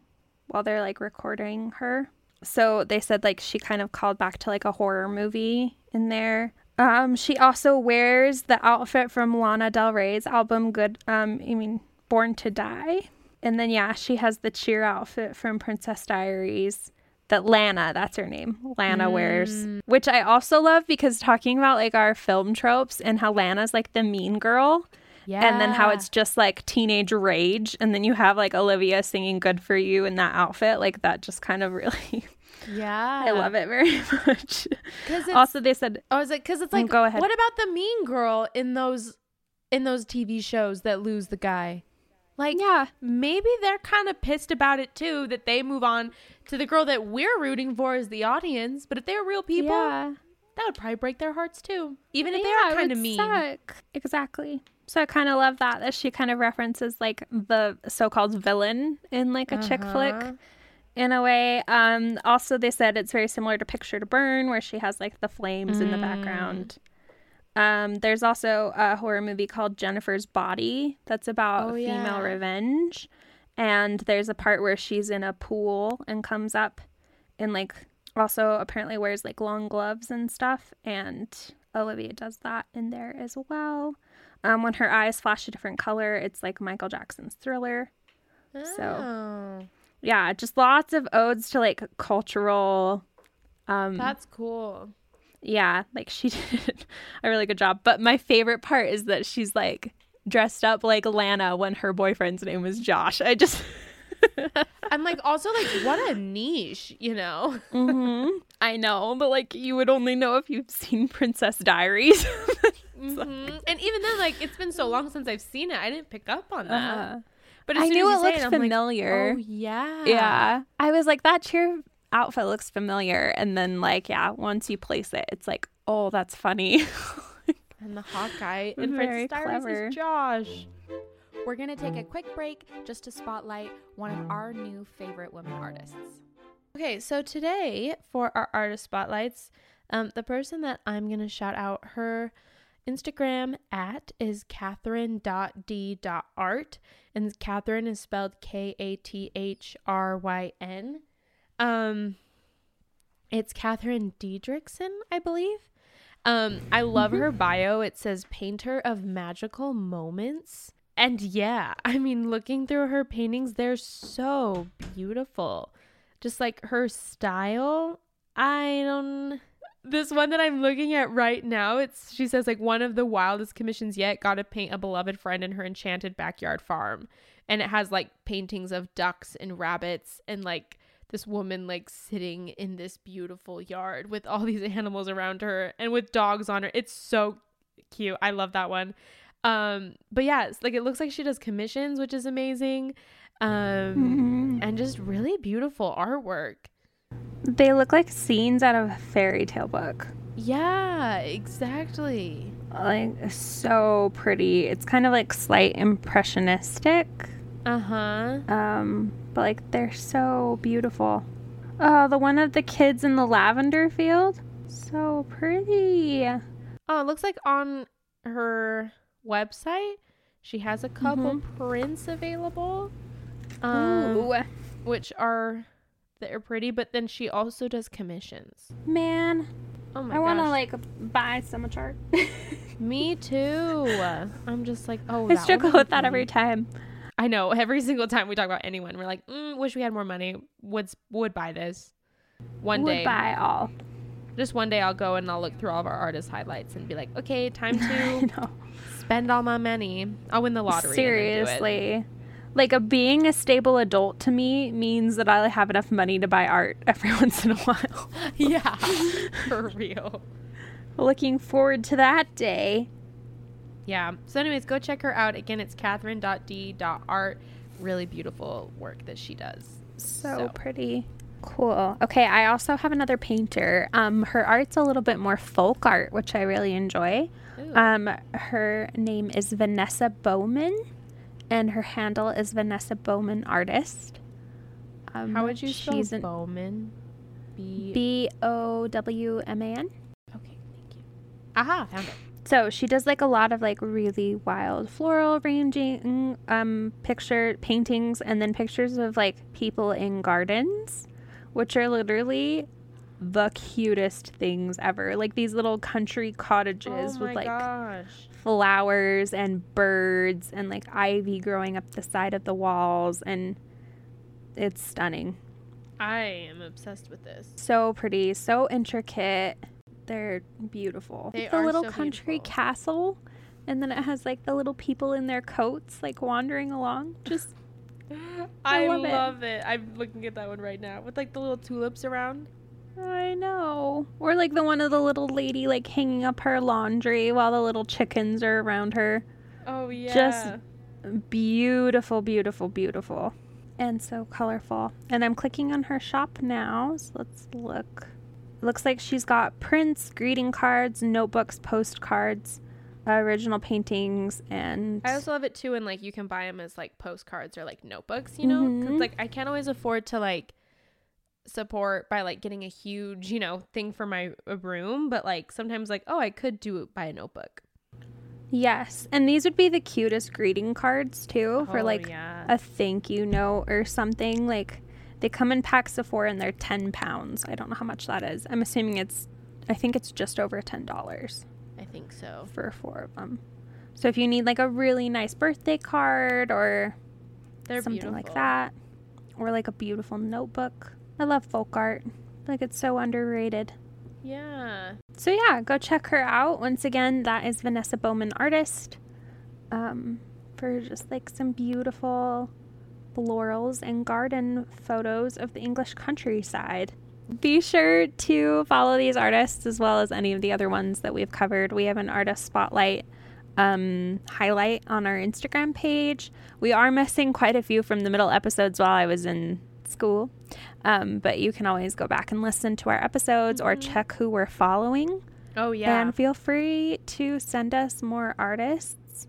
while they're like recording her. So they said like she kind of called back to like a horror movie in there. Um, she also wears the outfit from Lana Del Rey's album Good um I mean Born to Die. And then yeah, she has the cheer outfit from Princess Diaries that Lana, that's her name, Lana mm. wears, which I also love because talking about like our film tropes and how Lana's like the mean girl. Yeah. And then how it's just like teenage rage. And then you have like Olivia singing Good for You in that outfit. Like that just kind of really. *laughs* Yeah. I love it very *laughs* much. Also they said. Oh, I was like, because it's mm, like, go ahead. What about the mean girl in those in those TV shows that lose the guy? Like, yeah, maybe they're kind of pissed about it too that they move on to the girl that we're rooting for as the audience. But if they're real people, yeah. that would probably break their hearts too, even if yeah, they are kind of mean. Suck. Exactly. So I kind of love that that she kind of references like the so-called villain in like a uh-huh. chick flick in a way. Um, also, they said it's very similar to Picture to Burn, where she has like the flames mm. in the background. Um, there's also a horror movie called Jennifer's Body that's about oh, female yeah. revenge. And there's a part where she's in a pool and comes up and like also apparently wears like long gloves and stuff. And Olivia does that in there as well. Um, when her eyes flash a different color, it's like Michael Jackson's Thriller. Oh. So, yeah, just lots of odes to like cultural. Um, That's cool. Yeah, like she *laughs* did a really good job. But my favorite part is that she's like dressed up like Lana when her boyfriend's name was Josh. I just. *laughs* I'm like, also, like, what a niche, you know? mm-hmm. *laughs* I know, but like, you would only know if you've seen Princess Diaries. *laughs* Mm-hmm. *laughs* And even then, like, it's been so long since I've seen it, I didn't pick up on that. Uh-huh. But I knew it looked it, familiar. Like, oh yeah, yeah. I was like, that cheer outfit looks familiar, and then like, yeah, once you place it, it's like, oh, that's funny. and the hot guy in Very Princess clever. is Josh. We're gonna take a quick break just to spotlight one of our new favorite women artists. Okay, so today for our artist spotlights, um, the person that I'm gonna shout out her Instagram at is kathryn.d.art. And Kathryn is spelled K A T H R Y N. Um, it's Kathryn Diedrichson, I believe. Um, I love her *laughs* bio. It says painter of magical moments. And yeah, *laughs* I mean, looking through her paintings, they're so beautiful. Just like her style, I don't this one that I'm looking at right now, it's she says like one of the wildest commissions yet got to paint a beloved friend in her enchanted backyard farm. And it has like paintings of ducks and rabbits and like this woman like sitting in this beautiful yard with all these *laughs* animals around her and with dogs on her. It's so cute. I love that one. Um but yeah, like it looks like she does commissions, which is amazing. Um mm-hmm. and just really beautiful artwork. They look like scenes out of a fairy tale book. Yeah, exactly. Like so pretty. It's kind of like slight impressionistic. Uh-huh. Um, but like they're so beautiful. Oh, the one of the kids in the lavender field. So pretty. Oh, it looks like on her website she has a couple mm-hmm. prints available. Um, which are that are pretty, but then she also does commissions. Man, Oh my I want to like buy some much art. *laughs* Me too. I'm just like, oh, I struggle with that every time. I know. *laughs* Every single time we talk about anyone, we're like, mm, wish we had more money. Would would buy this. One would day, buy all. Just one day, I'll go and I'll look through all of our artist highlights and be like, okay, time *laughs* to spend all my money. I'll win the lottery. Seriously like a being a stable adult to me means that I have enough money to buy art *laughs* every once in a while. *laughs* yeah, for real. Looking forward to that day. Yeah. So, anyways, go check her out. Again, it's Kathryn.d.art. Really beautiful work that she does. So, so, pretty. Cool. Okay, I also have another painter. Um, her art's a little bit more folk art, which I really enjoy. Um, her name is Vanessa Bowman and her handle is Vanessa Bowman Artist. Um, How would you spell an, Bowman? B O W M A N. Okay, thank you. Aha, found it. So she does like a lot of like really wild floral ranging um picture paintings and then pictures of like people in gardens, which are literally the cutest things ever. Like these little country cottages oh with like gosh flowers and birds and like ivy growing up the side of the walls and it's stunning. I am obsessed with this. So pretty, so intricate. They're beautiful. They the little so country beautiful. castle and then it has like the little people in their coats like wandering along. Just *laughs* I, I love, love it. it. I'm looking at that one right now with like the little tulips around. I know. Or like the one of the little lady like hanging up her laundry while the little chickens are around her. Oh yeah. Just beautiful, beautiful, beautiful. And so colorful. And I'm clicking on her shop now. So let's look. It looks like she's got prints, greeting cards, notebooks, postcards, original paintings, and I also love it too. And like you can buy them as like postcards or like notebooks, you know? Mm-hmm. like I can't always afford to like support by like getting a huge, you know, thing for my room, but like sometimes like, oh, I could do it by a notebook. Yes. And these would be the cutest greeting cards too for oh, like yeah. a thank you note or something. Like they come in packs of four and they're 10 pounds. I don't know how much that is. I'm assuming it's, I think it's just over $10. I think so. For four of them. So if you need like a really nice birthday card or they're something beautiful. like that, or like a beautiful notebook, I love folk art. Like it's so underrated. Yeah. So yeah, go check her out. Once again, that is Vanessa Bowman Artist. Um, for just like some beautiful florals and garden photos of the English countryside. Be sure to follow these artists as well as any of the other ones that we've covered. We have an artist spotlight um, highlight on our Instagram page. We are missing quite a few from the middle episodes while I was in school. Um, but you can always go back and listen to our episodes mm-hmm. or check who we're following. Oh, yeah. And feel free to send us more artists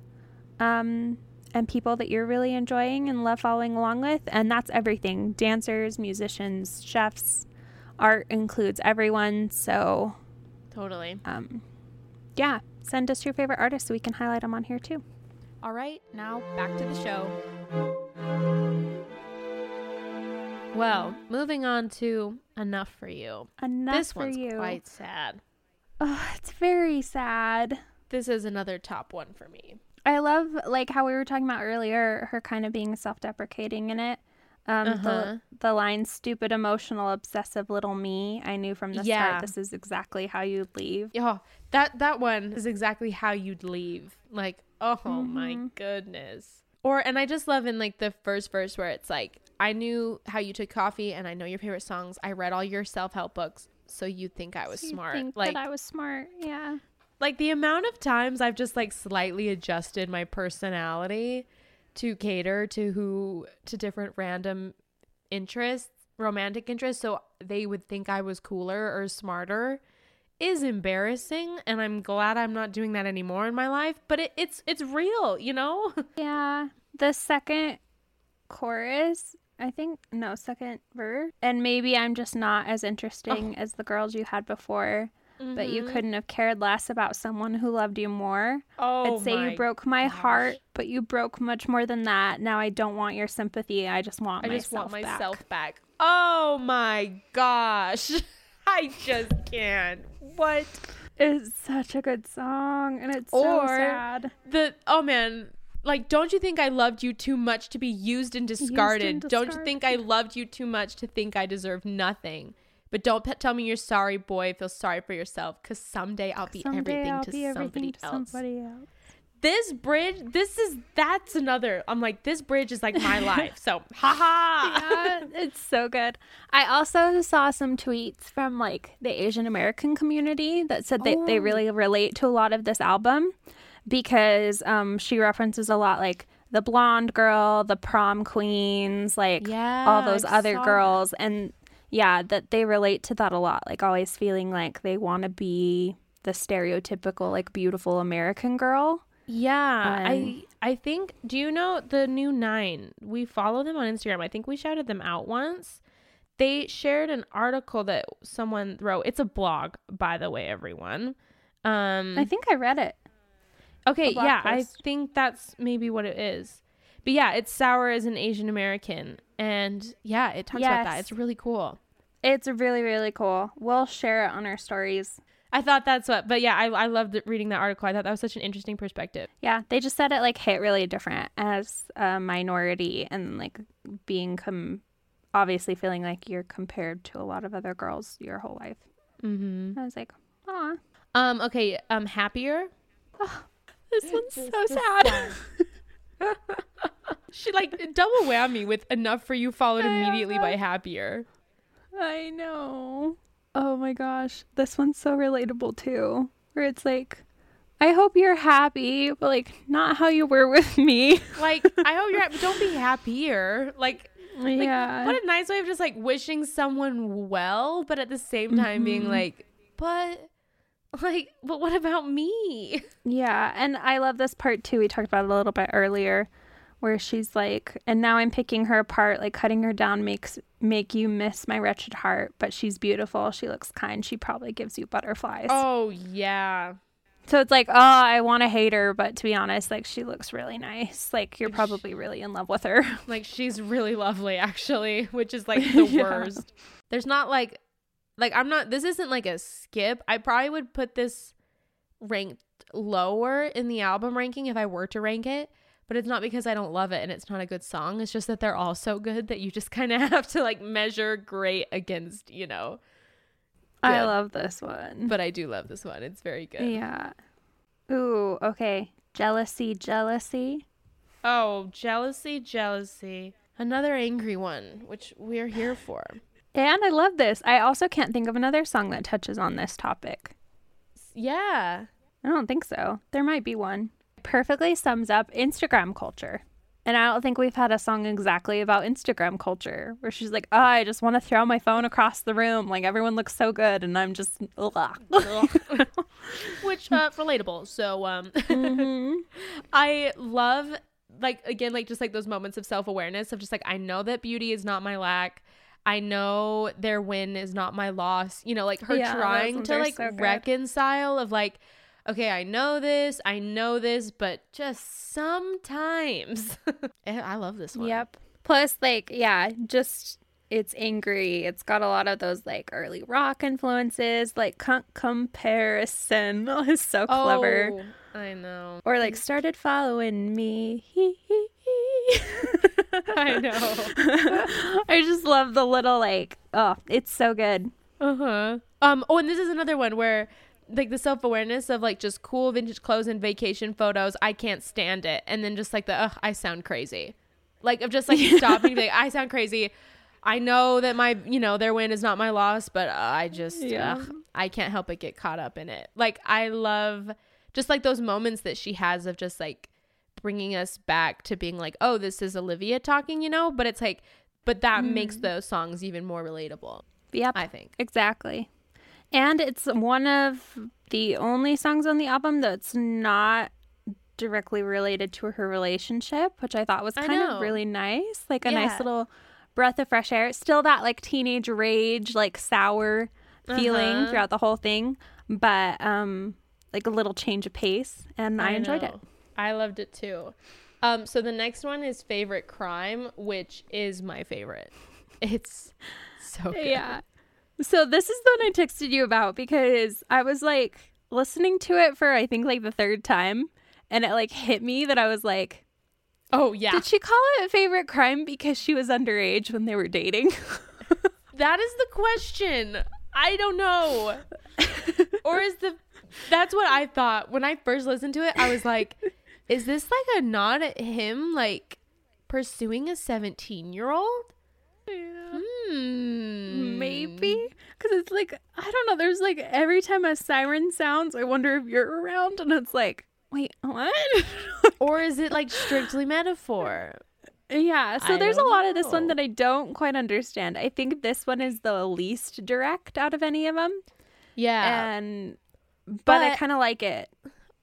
um, and people that you're really enjoying and love following along with. And that's everything dancers, musicians, chefs. Art includes everyone. So, totally. Um, yeah, send us your favorite artists so we can highlight them on here too. All right, now back to the show. Well, moving on to Enough for You. Enough this for one's you. quite sad. Oh, it's very sad. This is another top one for me. I love like how we were talking about earlier, her kind of being self-deprecating in it. Um, uh-huh. the the line "stupid, emotional, obsessive little me." I knew from the yeah. start this is exactly how you'd leave. Yeah, that that one is exactly how you'd leave. Like, oh mm-hmm. my goodness. Or and I just love in like the first verse where it's like, I knew how you took coffee and I know your favorite songs. I read all your self help books, so you think I was so smart. like I was smart, yeah. Like the amount of times I've just like slightly adjusted my personality to cater to who to different random interests, romantic interests, so they would think I was cooler or smarter is embarrassing and I'm glad I'm not doing that anymore in my life, but it, it's it's real, you know? *laughs* Yeah. The second chorus I think no second verse. And maybe I'm just not as interesting oh. as the girls you had before. Mm-hmm. But you mm-hmm. couldn't have cared less about someone who loved you more. Oh, I'd say you broke my gosh. heart, but you broke much more than that. Now I don't want your sympathy. I just want I myself just want myself back. back. Oh my gosh. *laughs* I just can't. what? It's such a good song, and it's or so sad. The oh man, like don't you think I loved you too much to be used and discarded? Used and Don't you think I loved you too much to think I deserve nothing? But don't pe- tell me you're sorry, boy. Feel sorry for yourself, cause someday I'll be someday everything, I'll to, be everything somebody to somebody else this bridge this is that's another i'm like this bridge is like my *laughs* life so haha yeah, it's so good i also saw some tweets from like the asian american community that said that oh. they really relate to a lot of this album because um she references a lot like the blonde girl the prom queens like yeah, all those I other girls that. and yeah that they relate to that a lot like always feeling like they want to be the stereotypical like beautiful american girl yeah, um, I I think. Do you know the new nine? We follow them on Instagram. I think we shouted them out once. They shared an article that someone wrote. It's a blog, by the way, everyone. Um, I think I read it. Okay, yeah. I think that's maybe what it is. But yeah, it's sour as an Asian American, and yeah, it talks yes. about that. It's really cool. It's really really cool. We'll share it on our stories. I thought that's what, but yeah, I, I loved reading that article. I thought that was such an interesting perspective. Yeah, they just said it like hit really different as a minority and like being com- obviously feeling like you're compared to a lot of other girls your whole life. Mm-hmm. I was like, ah. Um. Okay. Um. Happier. Oh, this one's so sad. she like double whammy with enough for you followed immediately by happier. I know. Oh my gosh, this one's so relatable too. Where it's like, I hope you're happy, but like not how you were with me. like, *laughs* I hope you're happy. Don't be happier. Like, yeah. Like, what a nice way of just like wishing someone well, but at the same time mm-hmm. being like, but *laughs* like, but what about me? Yeah. And I love this part too. We talked about it a little bit earlier where she's like, and now I'm picking her apart, like cutting her down makes make you miss my wretched heart, but she's beautiful. She looks kind. She probably gives you butterflies. Oh yeah. So it's like, oh, I want to hate her, but to be honest, like she looks really nice. Like you're probably really in love with her. Like she's really lovely, actually, which is like *laughs* the yeah. worst. There's not like, like I'm not. This isn't like a skip. I probably would put this ranked lower in the album ranking if I were to rank it but it's not because I don't love it and it's not a good song. It's just that they're all so good that you just *laughs* kind of have to like measure great against, you know. Good. I love this one. But I do love this one. It's very good. Yeah. Ooh, okay. Jealousy, jealousy. Oh, jealousy, jealousy. Another angry one, which we're here for. And I love this. I also can't think of another song that touches on this topic. Yeah. I don't think so. There might be one perfectly sums up Instagram culture. And I don't think we've had a song exactly about Instagram culture where she's like, oh, I just want to throw my phone across the room. Like everyone looks so good. And I'm just, *laughs* which, uh, relatable. So, um, *laughs* mm-hmm. I love, like, again, like just like those moments of self awareness of just like, I know that beauty is not my lack. I know their win is not my loss. You know, like her yeah, trying to like so reconcile of like, okay, I know this, I know this, but just sometimes. *laughs* Eh, I love this one. Yep. Plus, like, yeah, just it's angry. It's got a lot of those like early rock influences, like com- comparison *laughs* is so clever. Oh, I know. Or like started following me. *laughs* *laughs* I know. I just love the little like oh, it's so good. Uh huh. Um. Oh, and this is another one where like the self awareness of like just cool vintage clothes and vacation photos. I can't stand it. And then just like the, ugh, I sound crazy. Like of just like *laughs* stopping, like I sound crazy. I know that my, you know, their win is not my loss, but uh, I just, yeah. ugh, I can't help but get caught up in it. Like I love just like those moments that she has of just like bringing us back to being like, oh, this is Olivia talking, you know. But it's like, but that mm. makes those songs even more relatable. Yep, I think exactly. And it's one of the only songs on the album that's not directly related to her relationship, which I thought was kind of really nice. Like a yeah. nice little breath of fresh air. Still that like teenage rage, like sour feeling uh-huh. throughout the whole thing, but um like a little change of pace and I, I enjoyed it. I loved it too. Um so the next one is favorite crime, which is my favorite. *laughs* It's so good. Yeah. So this is the one I texted you about because I was like listening to it for I think like the third time and it like hit me that I was like Oh yeah. Did she call it favorite crime because she was underage when they were dating? *laughs* that is the question. I don't know. *laughs* or is the That's what I thought when I first listened to it. I was like, is this like a nod at him like pursuing a 17-year-old? Yeah. Hmm. Maybe because it's like I don't know. There's like every time a siren sounds, I wonder if you're around, and it's like, wait, what? *laughs* or is it like strictly metaphor? Yeah, so I there's a lot know. of this one that I don't quite understand. I think this one is the least direct out of any of them. Yeah. And but, but I kind of like it.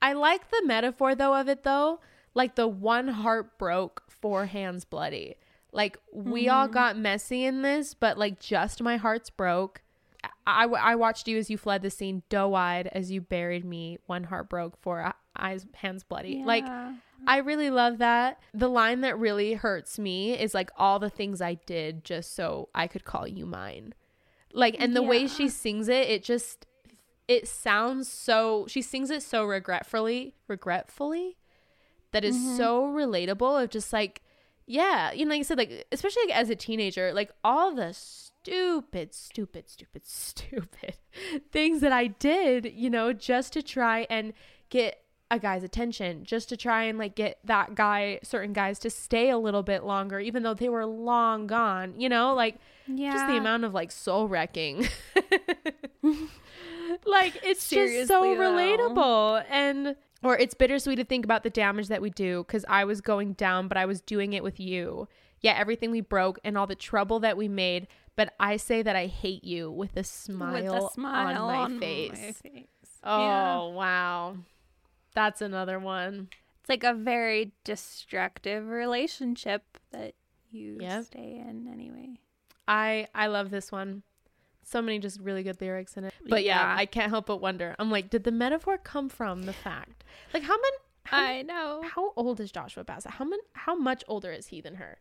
I like the metaphor though of it though. Like the one heart broke, four hands bloody. Like we mm-hmm. all got messy in this, but like just my heart's broke. I, I watched you as you fled the scene doe-eyed as you buried me one heart broke four eyes hands bloody yeah. like I really love that. The line that really hurts me is like all the things I did just so I could call you mine. Like and the yeah. way she sings it, it just it sounds so she sings it so regretfully, regretfully that is mm-hmm. so relatable of just like yeah, you know like I said like especially like as a teenager, like all the stupid stupid stupid *laughs* stupid things that I did, you know, just to try and get a guy's attention just to try and like get that guy certain guys to stay a little bit longer even though they were long gone you know like yeah. just the amount of like soul wrecking *laughs* *laughs* like it's Seriously, just so though. relatable and or it's bittersweet to think about the damage that we do because i was going down but i was doing it with you yeah everything we broke and all the trouble that we made but i say that i hate you with a smile, with a smile on, my, on face. my face oh yeah. wow that's another one. It's like a very destructive relationship that you yep. stay in anyway. I I love this one. So many just really good lyrics in it. But yeah, yeah I can't help but wonder. I'm like, did the metaphor come from the fact? Like how many how, I know. How old is Joshua Bassett? How many how much older is he than her?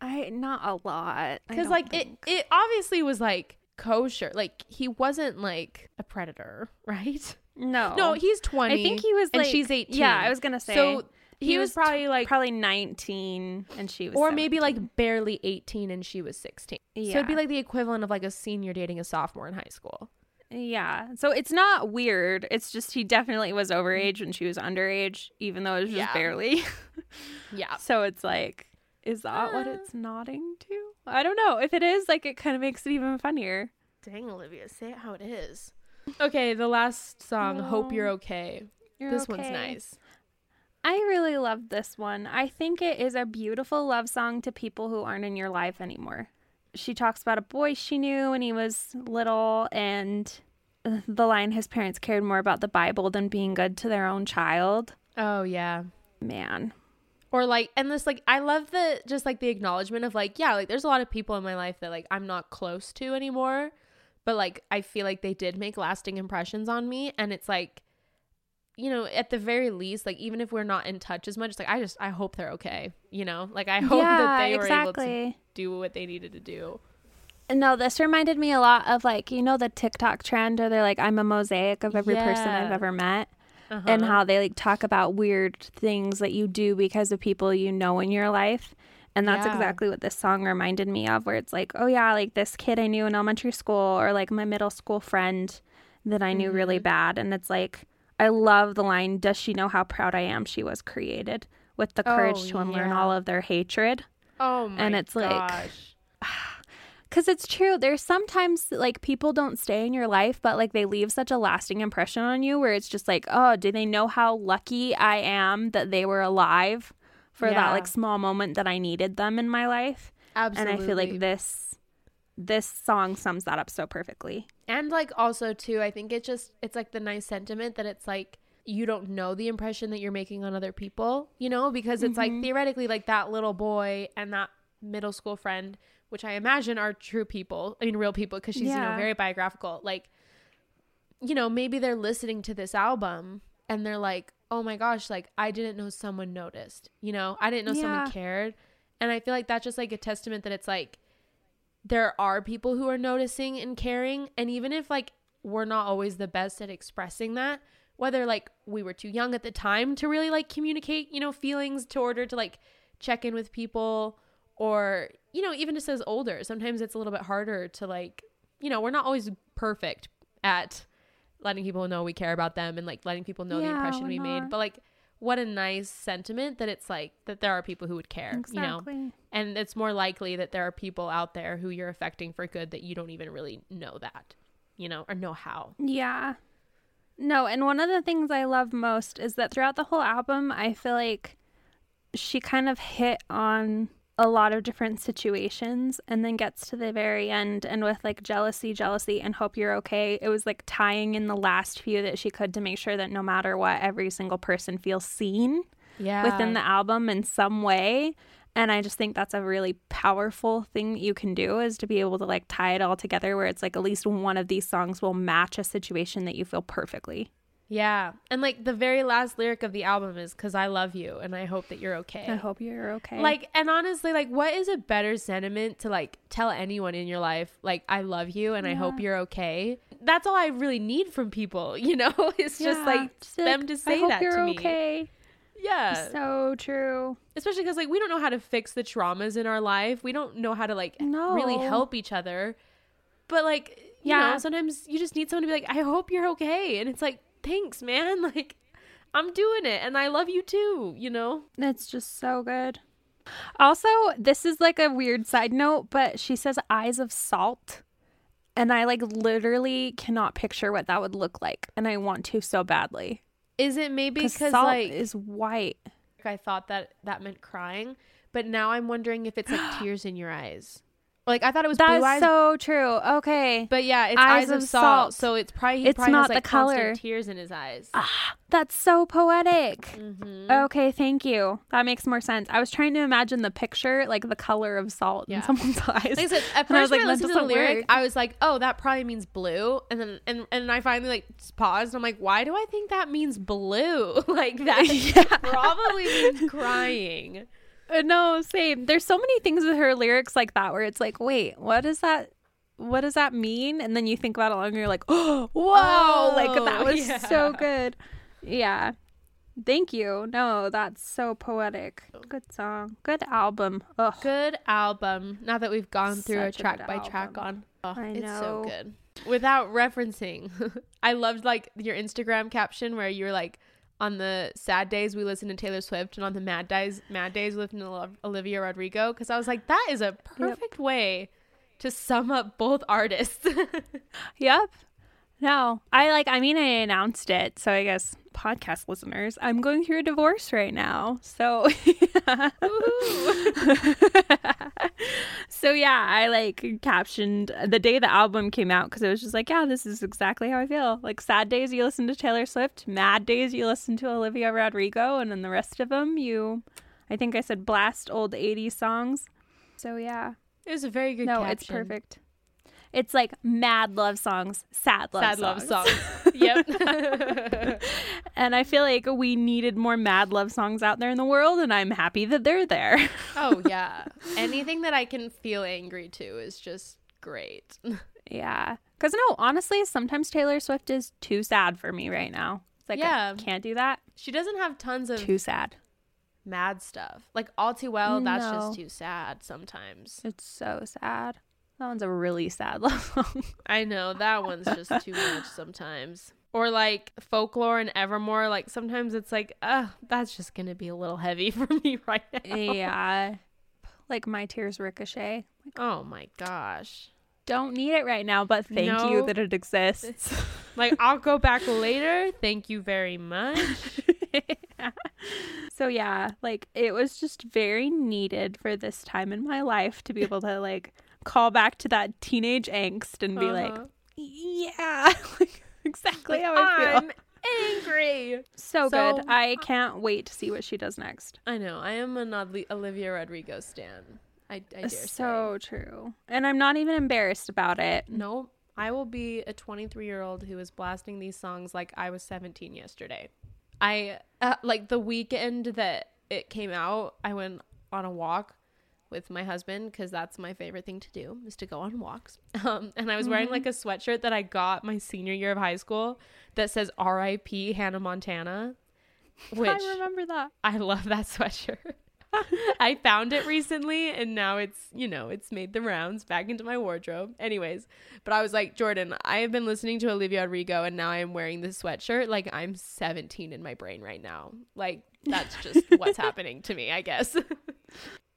I not a lot. Cuz like think. it it obviously was like kosher. Like he wasn't like a predator, *laughs* right? No. No, he's 20. I think he was and like, she's 18. Yeah, I was going to say. So he, he was, was, probably like probably 19 and she was or 17. maybe like barely 18 and she was 16 yeah. so it'd be like the equivalent of like a senior dating a sophomore in high school. Yeah. So it's not weird. It's just he definitely was overage and she was underage even though it was just yeah. barely. *laughs* Yeah. So it's like is that uh, what it's nodding to? I don't know. If it is like it kind of makes it even funnier. Dang olivia say it how it is. Okay, the last song, Hope You're Okay. You're this okay. one's nice. I really love this one. I think it is a beautiful love song to people who aren't in your life anymore. She talks about a boy she knew when he was little, and uh, the line his parents cared more about the Bible than being good to their own child. Oh, yeah. Man. Or like, and this, like, I love the just like the acknowledgement of like, yeah, like there's a lot of people in my life that like I'm not close to anymore but like I feel like they did make lasting impressions on me and it's like you know, at the very least, like even if we're not in touch as much, like I just I hope they're okay. You know, like I hope yeah, that they exactly. were able to do what they needed to do. No, this reminded me a lot of like you know the TikTok trend, or they're like I'm a mosaic of every yeah. person I've ever met, uh-huh. and how they like talk about weird things that you do because of people you know in your life. And that's yeah. exactly what this song reminded me of, where it's like, oh, yeah, like this kid I knew in elementary school, or like my middle school friend that I knew mm-hmm. really bad. And it's like, I love the line, Does she know how proud I am she was created? With the oh, courage oh, to unlearn yeah. all of their hatred. Oh, my And it's gosh. *sighs* like, because it's true there's sometimes like people don't stay in your life but like they leave such a lasting impression on you where it's just like oh do they know how lucky i am that they were alive for yeah. that like small moment that I needed them in my life. Absolutely. And I feel like this this song sums that up so perfectly. And like also too, I think it just it's like the nice sentiment that it's like you don't know the impression that you're making on other people, you know, because it's mm-hmm. like theoretically like that little boy and that middle school friend, which I imagine are true people, I mean real people because she's, yeah. you know, very biographical. Like you know, maybe they're listening to this album and they're like, oh my gosh, like I didn't know someone noticed, you know, I didn't know yeah. someone cared. And I feel like that's just like a testament that it's like there are people who are noticing and caring. And even if like we're not always the best at expressing that, whether like we were too young at the time to really like communicate, you know, feelings to order to like check in with people or, you know, even just as older, sometimes it's a little bit harder to like, you know, we're not always perfect at letting people know we care about them and like letting people know yeah, the impression we not. made. But like what a nice sentiment that it's like that there are people who would care, exactly. you know? And it's more likely that there are people out there who you're affecting for good that you don't even really know that, you know, or know how. Yeah. No, and one of the things I love most is that throughout the whole album, I feel like she kind of hit on a lot of different situations and then gets to the very end and with like jealousy, jealousy, and hope you're okay. It was like tying in the last few that she could to make sure that no matter what, every single person feels seen yeah. within the album in some way. And I just think that's a really powerful thing that you can do is to be able to like tie it all together where it's like at least one of these songs will match a situation that you feel perfectly. Yeah. And like the very last lyric of the album is cuz I love you and I hope that you're okay. I hope you're okay. Like and honestly like what is a better sentiment to like tell anyone in your life like I love you and yeah. I hope you're okay? That's all I really need from people, *laughs* you know? *laughs* It's yeah. just like just them like, to say that to me. Okay. Yeah. So true. Especially cuz like we don't know how to fix the traumas in our life. We don't know how to like no. really help each other. But like yeah, know, sometimes you just need someone to be like I hope you're okay and it's like thanks, man. *laughs* Like, I'm doing it and I love you too, you know? That's just so good. Also, this is like a weird side note, but she says eyes of salt. And I like literally cannot picture what that would look like. And I want to so badly. Is it maybe because like is white? I thought that that meant crying, but now I'm wondering if it's like *gasps* tears in your eyes. Like I thought it was That's blue eyes. so true. Okay. But yeah, it's eyes, eyes of, salt, salt, So it's probably he it's probably not has, like, the color. Tears in his eyes. Ah, that's so poetic. Mm-hmm. Okay, thank you. That makes more sense. I was trying to imagine the picture, like the color of salt yeah. in someone's *laughs* eyes. Like I said, at first I was like, when I listened to the lyric, work. I was like, oh, that probably means blue. And then and and I finally like paused. I'm like, why do I think that means blue? *laughs* like that *laughs* yeah. probably means crying. Uh, no, same. There's so many things with her lyrics like that where it's like, wait, what does that what does that mean? And then you think about it longer and you're like, *gasps* oh, whoa, oh, like that was *laughs* yeah. so good. Yeah. Thank you. No, that's so poetic. Good song. Good album. Ugh. Good album. Now that we've gone through Such a track a by album. track on. Oh, I know. It's so good. Without referencing, *laughs* I loved like your Instagram caption where you were like, on the sad days we listen to Taylor Swift and on the mad days mad days we listen to Olivia Rodrigo because I was like that is a perfect yep. way to sum up both artists. *laughs* yep. No, I like, I mean, I announced it. So I guess podcast listeners, I'm going through a divorce right now. So, *laughs* so yeah, I like captioned the day the album came out because it was just like, yeah, this is exactly how I feel. Like, sad days you listen to Taylor Swift, mad days you listen to Olivia Rodrigo, and then the rest of them you, I think I said blast old 80s songs. So yeah. It was a very good No, caption. it's perfect. It's like mad love songs, sad love sad songs. love songs. *laughs* yep. *laughs* and I feel like we needed more mad love songs out there in the world, and I'm happy that they're there. oh *laughs* yeah, anything that I can feel angry to is just great. yeah, because no, honestly, sometimes Taylor Swift is too sad for me right now. It's like yeah, I can't do that. She doesn't have tons of too sad mad stuff. Like all too well, that's no. just too sad sometimes. It's so sad. That one's a really sad *laughs* love song. I know that one's just too much sometimes. Or like folklore and Evermore, like sometimes it's like, uh, that's just gonna be a little heavy *laughs* for me right now. Yeah. Like my tears ricochet. Like, oh my gosh. Don't need it right now, but thank no. you that it exists. *laughs* like I'll go back later. Thank you very much. So yeah, like it was just very needed for this time in my life to be able to like call back to that teenage angst and be uh-huh. *laughs* like, yeah, exactly like, how I feel. I'm angry. *laughs* So, so, good. I can't wait to see what she does next. I know. I am an Olivia Rodrigo stan. I, I dare so say. true. And I'm not even embarrassed about it. No, I will be a 23 year old who is blasting these songs like I was 17 yesterday. I, uh, like the weekend that it came out, I went on a walk with my husband because that's my favorite thing to do is to go on walks. *laughs* Um, and I was wearing mm-hmm. like a sweatshirt that I got my senior year of high school that says R.I.P. Hannah Montana. Which I remember that. I love that *laughs* sweatshirt. *laughs* I found it recently and now it's, you know, it's made the rounds back into my wardrobe. Anyways, but I was like, Jordan, I have been listening to Olivia Rodrigo and now I am wearing this sweatshirt. Like I'm 17 in my brain right now. Like that's just what's happening to me, I guess.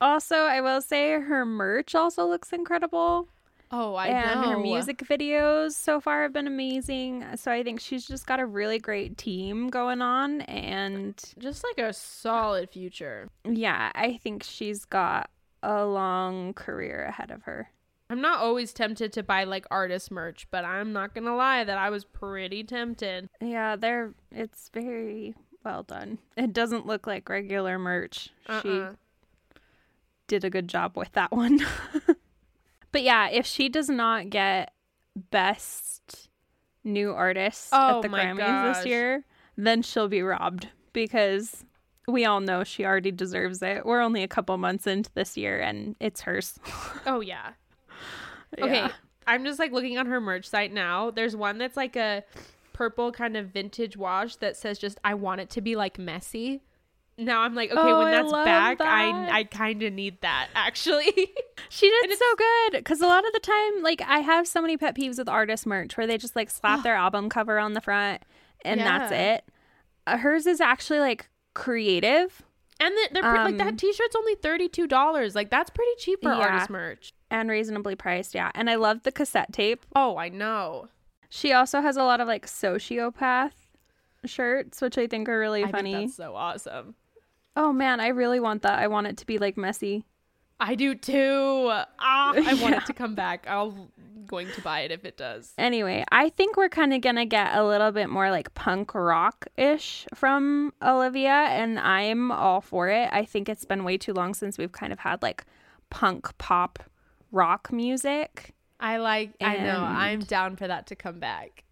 Also, I will say her merch also looks incredible. Oh, I and know. her music videos so far have been amazing. So I think she's just got a really great team going on and just like a solid future. Yeah, I think she's got a long career ahead of her. I'm not always tempted to buy like artist merch, but I'm not going to lie that I was pretty tempted. Yeah, they're it's very well done. It doesn't look like regular merch. Uh-uh. She did a good job with that one. *laughs* But yeah, if she does not get best new artist oh at the Grammys gosh. this year, then she'll be robbed because we all know she already deserves it. We're only a couple months into this year and it's hers. *laughs* oh yeah. yeah. Okay, I'm just like looking on her merch site now. There's one that's like a purple kind of vintage wash that says just I want it to be like messy now I'm like, okay, oh, when that's back, that. I I kind of need that *laughs* actually. she did so good because a lot of the time, like I have so many pet peeves with artist merch where they just like slap *gasps* their album cover on the front and yeah. that's it. Uh, hers is actually like creative, and the, they're um, like that um, T-shirt's only thirty two dollars. Like that's pretty cheap for yeah. artist merch and reasonably priced. Yeah, and I love the cassette tape. Oh, I know. She also has a lot of like sociopath shirts, which I think are really I funny. that's so awesome. Oh man, I really want that. I want it to be like messy. I do too. Ah, I *laughs* want it to come back. I'm going to buy it if it does. Anyway, I think we're kind of going to get a little bit more like punk rock ish from Olivia, and I'm all for it. I think it's been way too long since we've kind of had like punk pop rock music. I like, and... I know, I'm down for that to come back.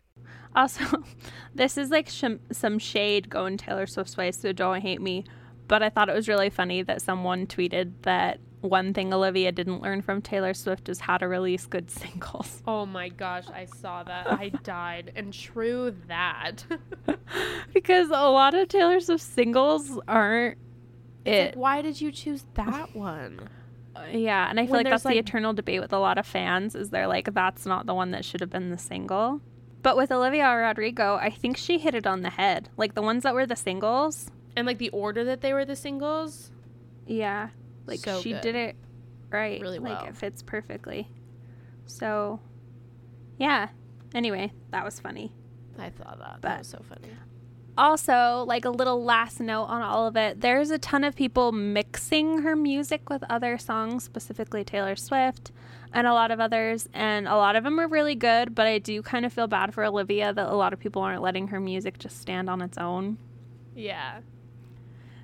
Also, *laughs* this is like sh- some shade going Taylor Swift's way, so don't hate me but I thought it was really funny that someone tweeted that one thing Olivia didn't learn from Taylor Swift is how to release good *laughs* singles. Oh my gosh, I saw that. I *laughs* died. And true that. *laughs* because a lot of Taylor Swift singles aren't it. Like, why did you choose that one? Uh, yeah, and I feel when like that's like... the eternal debate with a lot of fans is they're like that's not the one that should have been the single. But with Olivia Rodrigo, I think she hit it on the head. Like the ones that were the singles, and like the order that they were the singles. Yeah, like so she good. did it right. Really well. Like it fits perfectly. So, yeah. Anyway, that was funny. I thought that. But that was so funny. Also, like a little last note on all of it, there's a ton of people mixing her music with other songs, specifically Taylor Swift and a lot of others, and a lot of them are really good, but I do kind of feel bad for Olivia that a lot of people aren't letting her music just stand on its own. Yeah.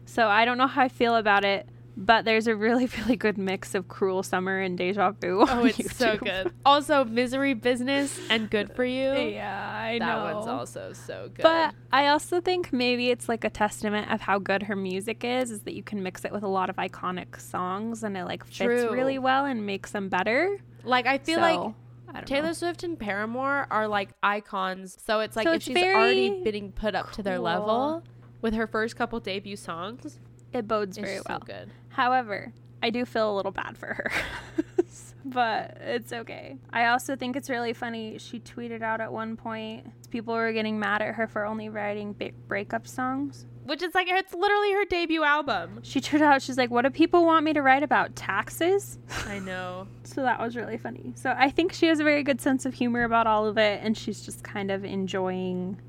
So I don't know how I feel about it, but there's a really, *laughs* really good mix of Cruel Summer and Deja Vu. Oh, it's YouTube. so good. Also, Misery Business and Good for You. *laughs* Yeah, I that know. That one's also so good. But I also think maybe it's like a testament of how good her music is, is that you can mix it with a lot of iconic songs and it like fits True. really well and makes them better. Like I feel so, like Taylor know. Swift and Paramore are like icons. So it's like so if it's she's already being put up cool. to their level with her first couple debut songs. It bodes very well. good. However, I do feel a little bad for her. *laughs* but it's okay. I also think it's really funny. She tweeted out at one point people were getting mad at her for only writing breakup songs. Which is like, it's literally her debut album. She tweeted out, she's like, What do people want me to write about? Taxes? I *laughs* know. so that was really funny. So I think she has a very good sense of humor about all of it, and she's just kind of enjoying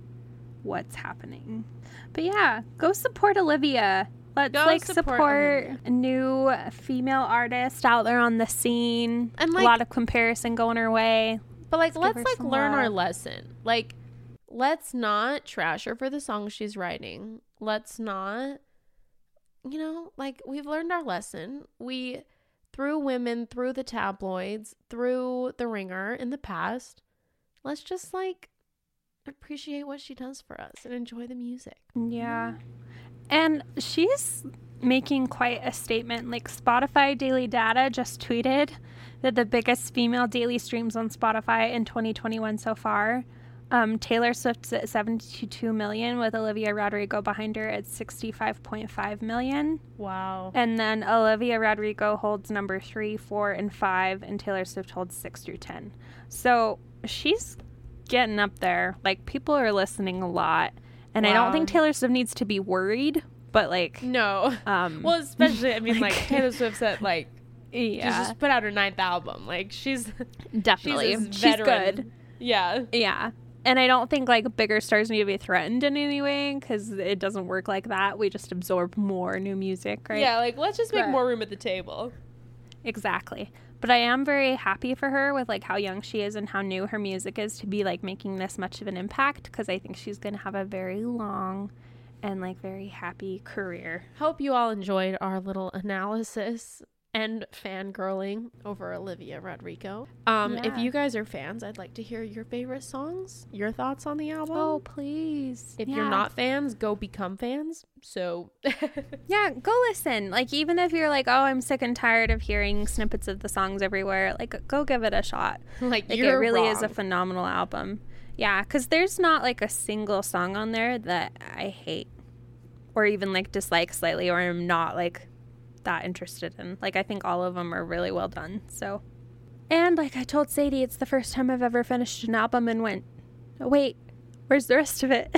what's happening. But yeah, go support Olivia. Let's go like support, support new female artist out there on the scene. And like, a lot of comparison going her way. But like, let's, let's like learn love. our lesson. Like, let's not trash her for the songs she's writing. Let's not, you know, like we've learned our lesson. We threw women through the tabloids, through the ringer in the past. Let's just like appreciate what she does for us and enjoy the music. Yeah. And she's making quite a statement. Like Spotify Daily Data just tweeted that the biggest female daily streams on Spotify in 2021 so far. Um, Taylor Swift's at 72 million, with Olivia Rodrigo behind her at 65.5 million. Wow. And then Olivia Rodrigo holds number three, four, and five, and Taylor Swift holds six through 10. So she's getting up there. Like, people are listening a lot. And wow. I don't think Taylor Swift needs to be worried, but like. No. Um, *laughs* well, especially, I mean, like, *laughs* like Taylor Swift's at like *laughs* yeah. She just put out her ninth album. Like she's definitely she's, she's good. Yeah. Yeah. And I don't think like bigger stars need to be threatened in any way because it doesn't work like that. We just absorb more new music, right? Yeah, like let's just make but, more room at the table. Exactly. But I am very happy for her with like how young she is and how new her music is to be like making this much of an impact because I think she's going to have a very long and like very happy career. Hope you all enjoyed our little analysis and fangirling over Olivia Rodrigo. Um, yeah. If you guys are fans, I'd like to hear your favorite songs, your thoughts on the album. Oh, please. If yeah. you're not fans, go become fans. So, *laughs* yeah, go listen. Like, even if you're like, oh, I'm sick and tired of hearing snippets of the songs everywhere, like, go give it a shot. Like, like it really wrong. is a phenomenal album. Yeah, because there's not like a single song on there that I hate or even like dislike slightly or I'm not like that interested in. Like, I think all of them are really well done. So, and like I told Sadie, it's the first time I've ever finished an album and went, oh, wait, where's the rest of it?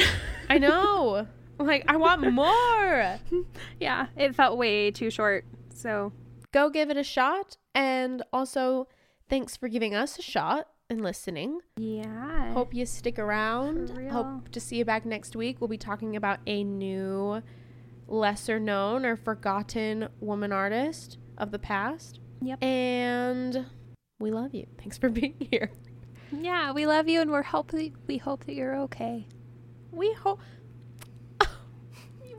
I know. *laughs* Like, I want more. *laughs* yeah, it felt way too short. So, go give it a shot. And also, thanks for giving us a shot and listening. Yeah. Hope you stick around. Hope to see you back next week. We'll be talking about a new lesser known or forgotten woman artist of the past. Yep. And we love you. Thanks for *laughs* being here. Yeah, we love you and we're hope we hope that you're okay. We hope *laughs*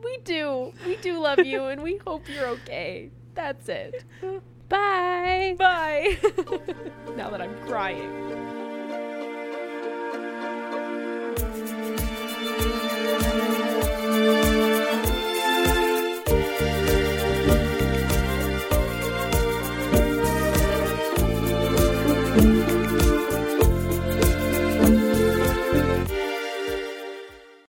we do. We do love you and we hope you're okay. That's it. *laughs* Bye. Bye. now that I'm crying.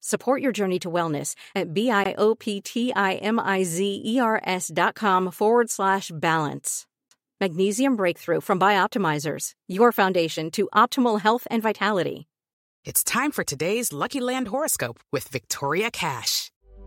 Support your journey to wellness at B-I-O-P-T-I-M-I-Z-E-R-S dot com forward slash balance. Magnesium Breakthrough from Bioptimizers, your foundation to optimal health and vitality. It's time for today's Lucky Land horoscope with Victoria Cash.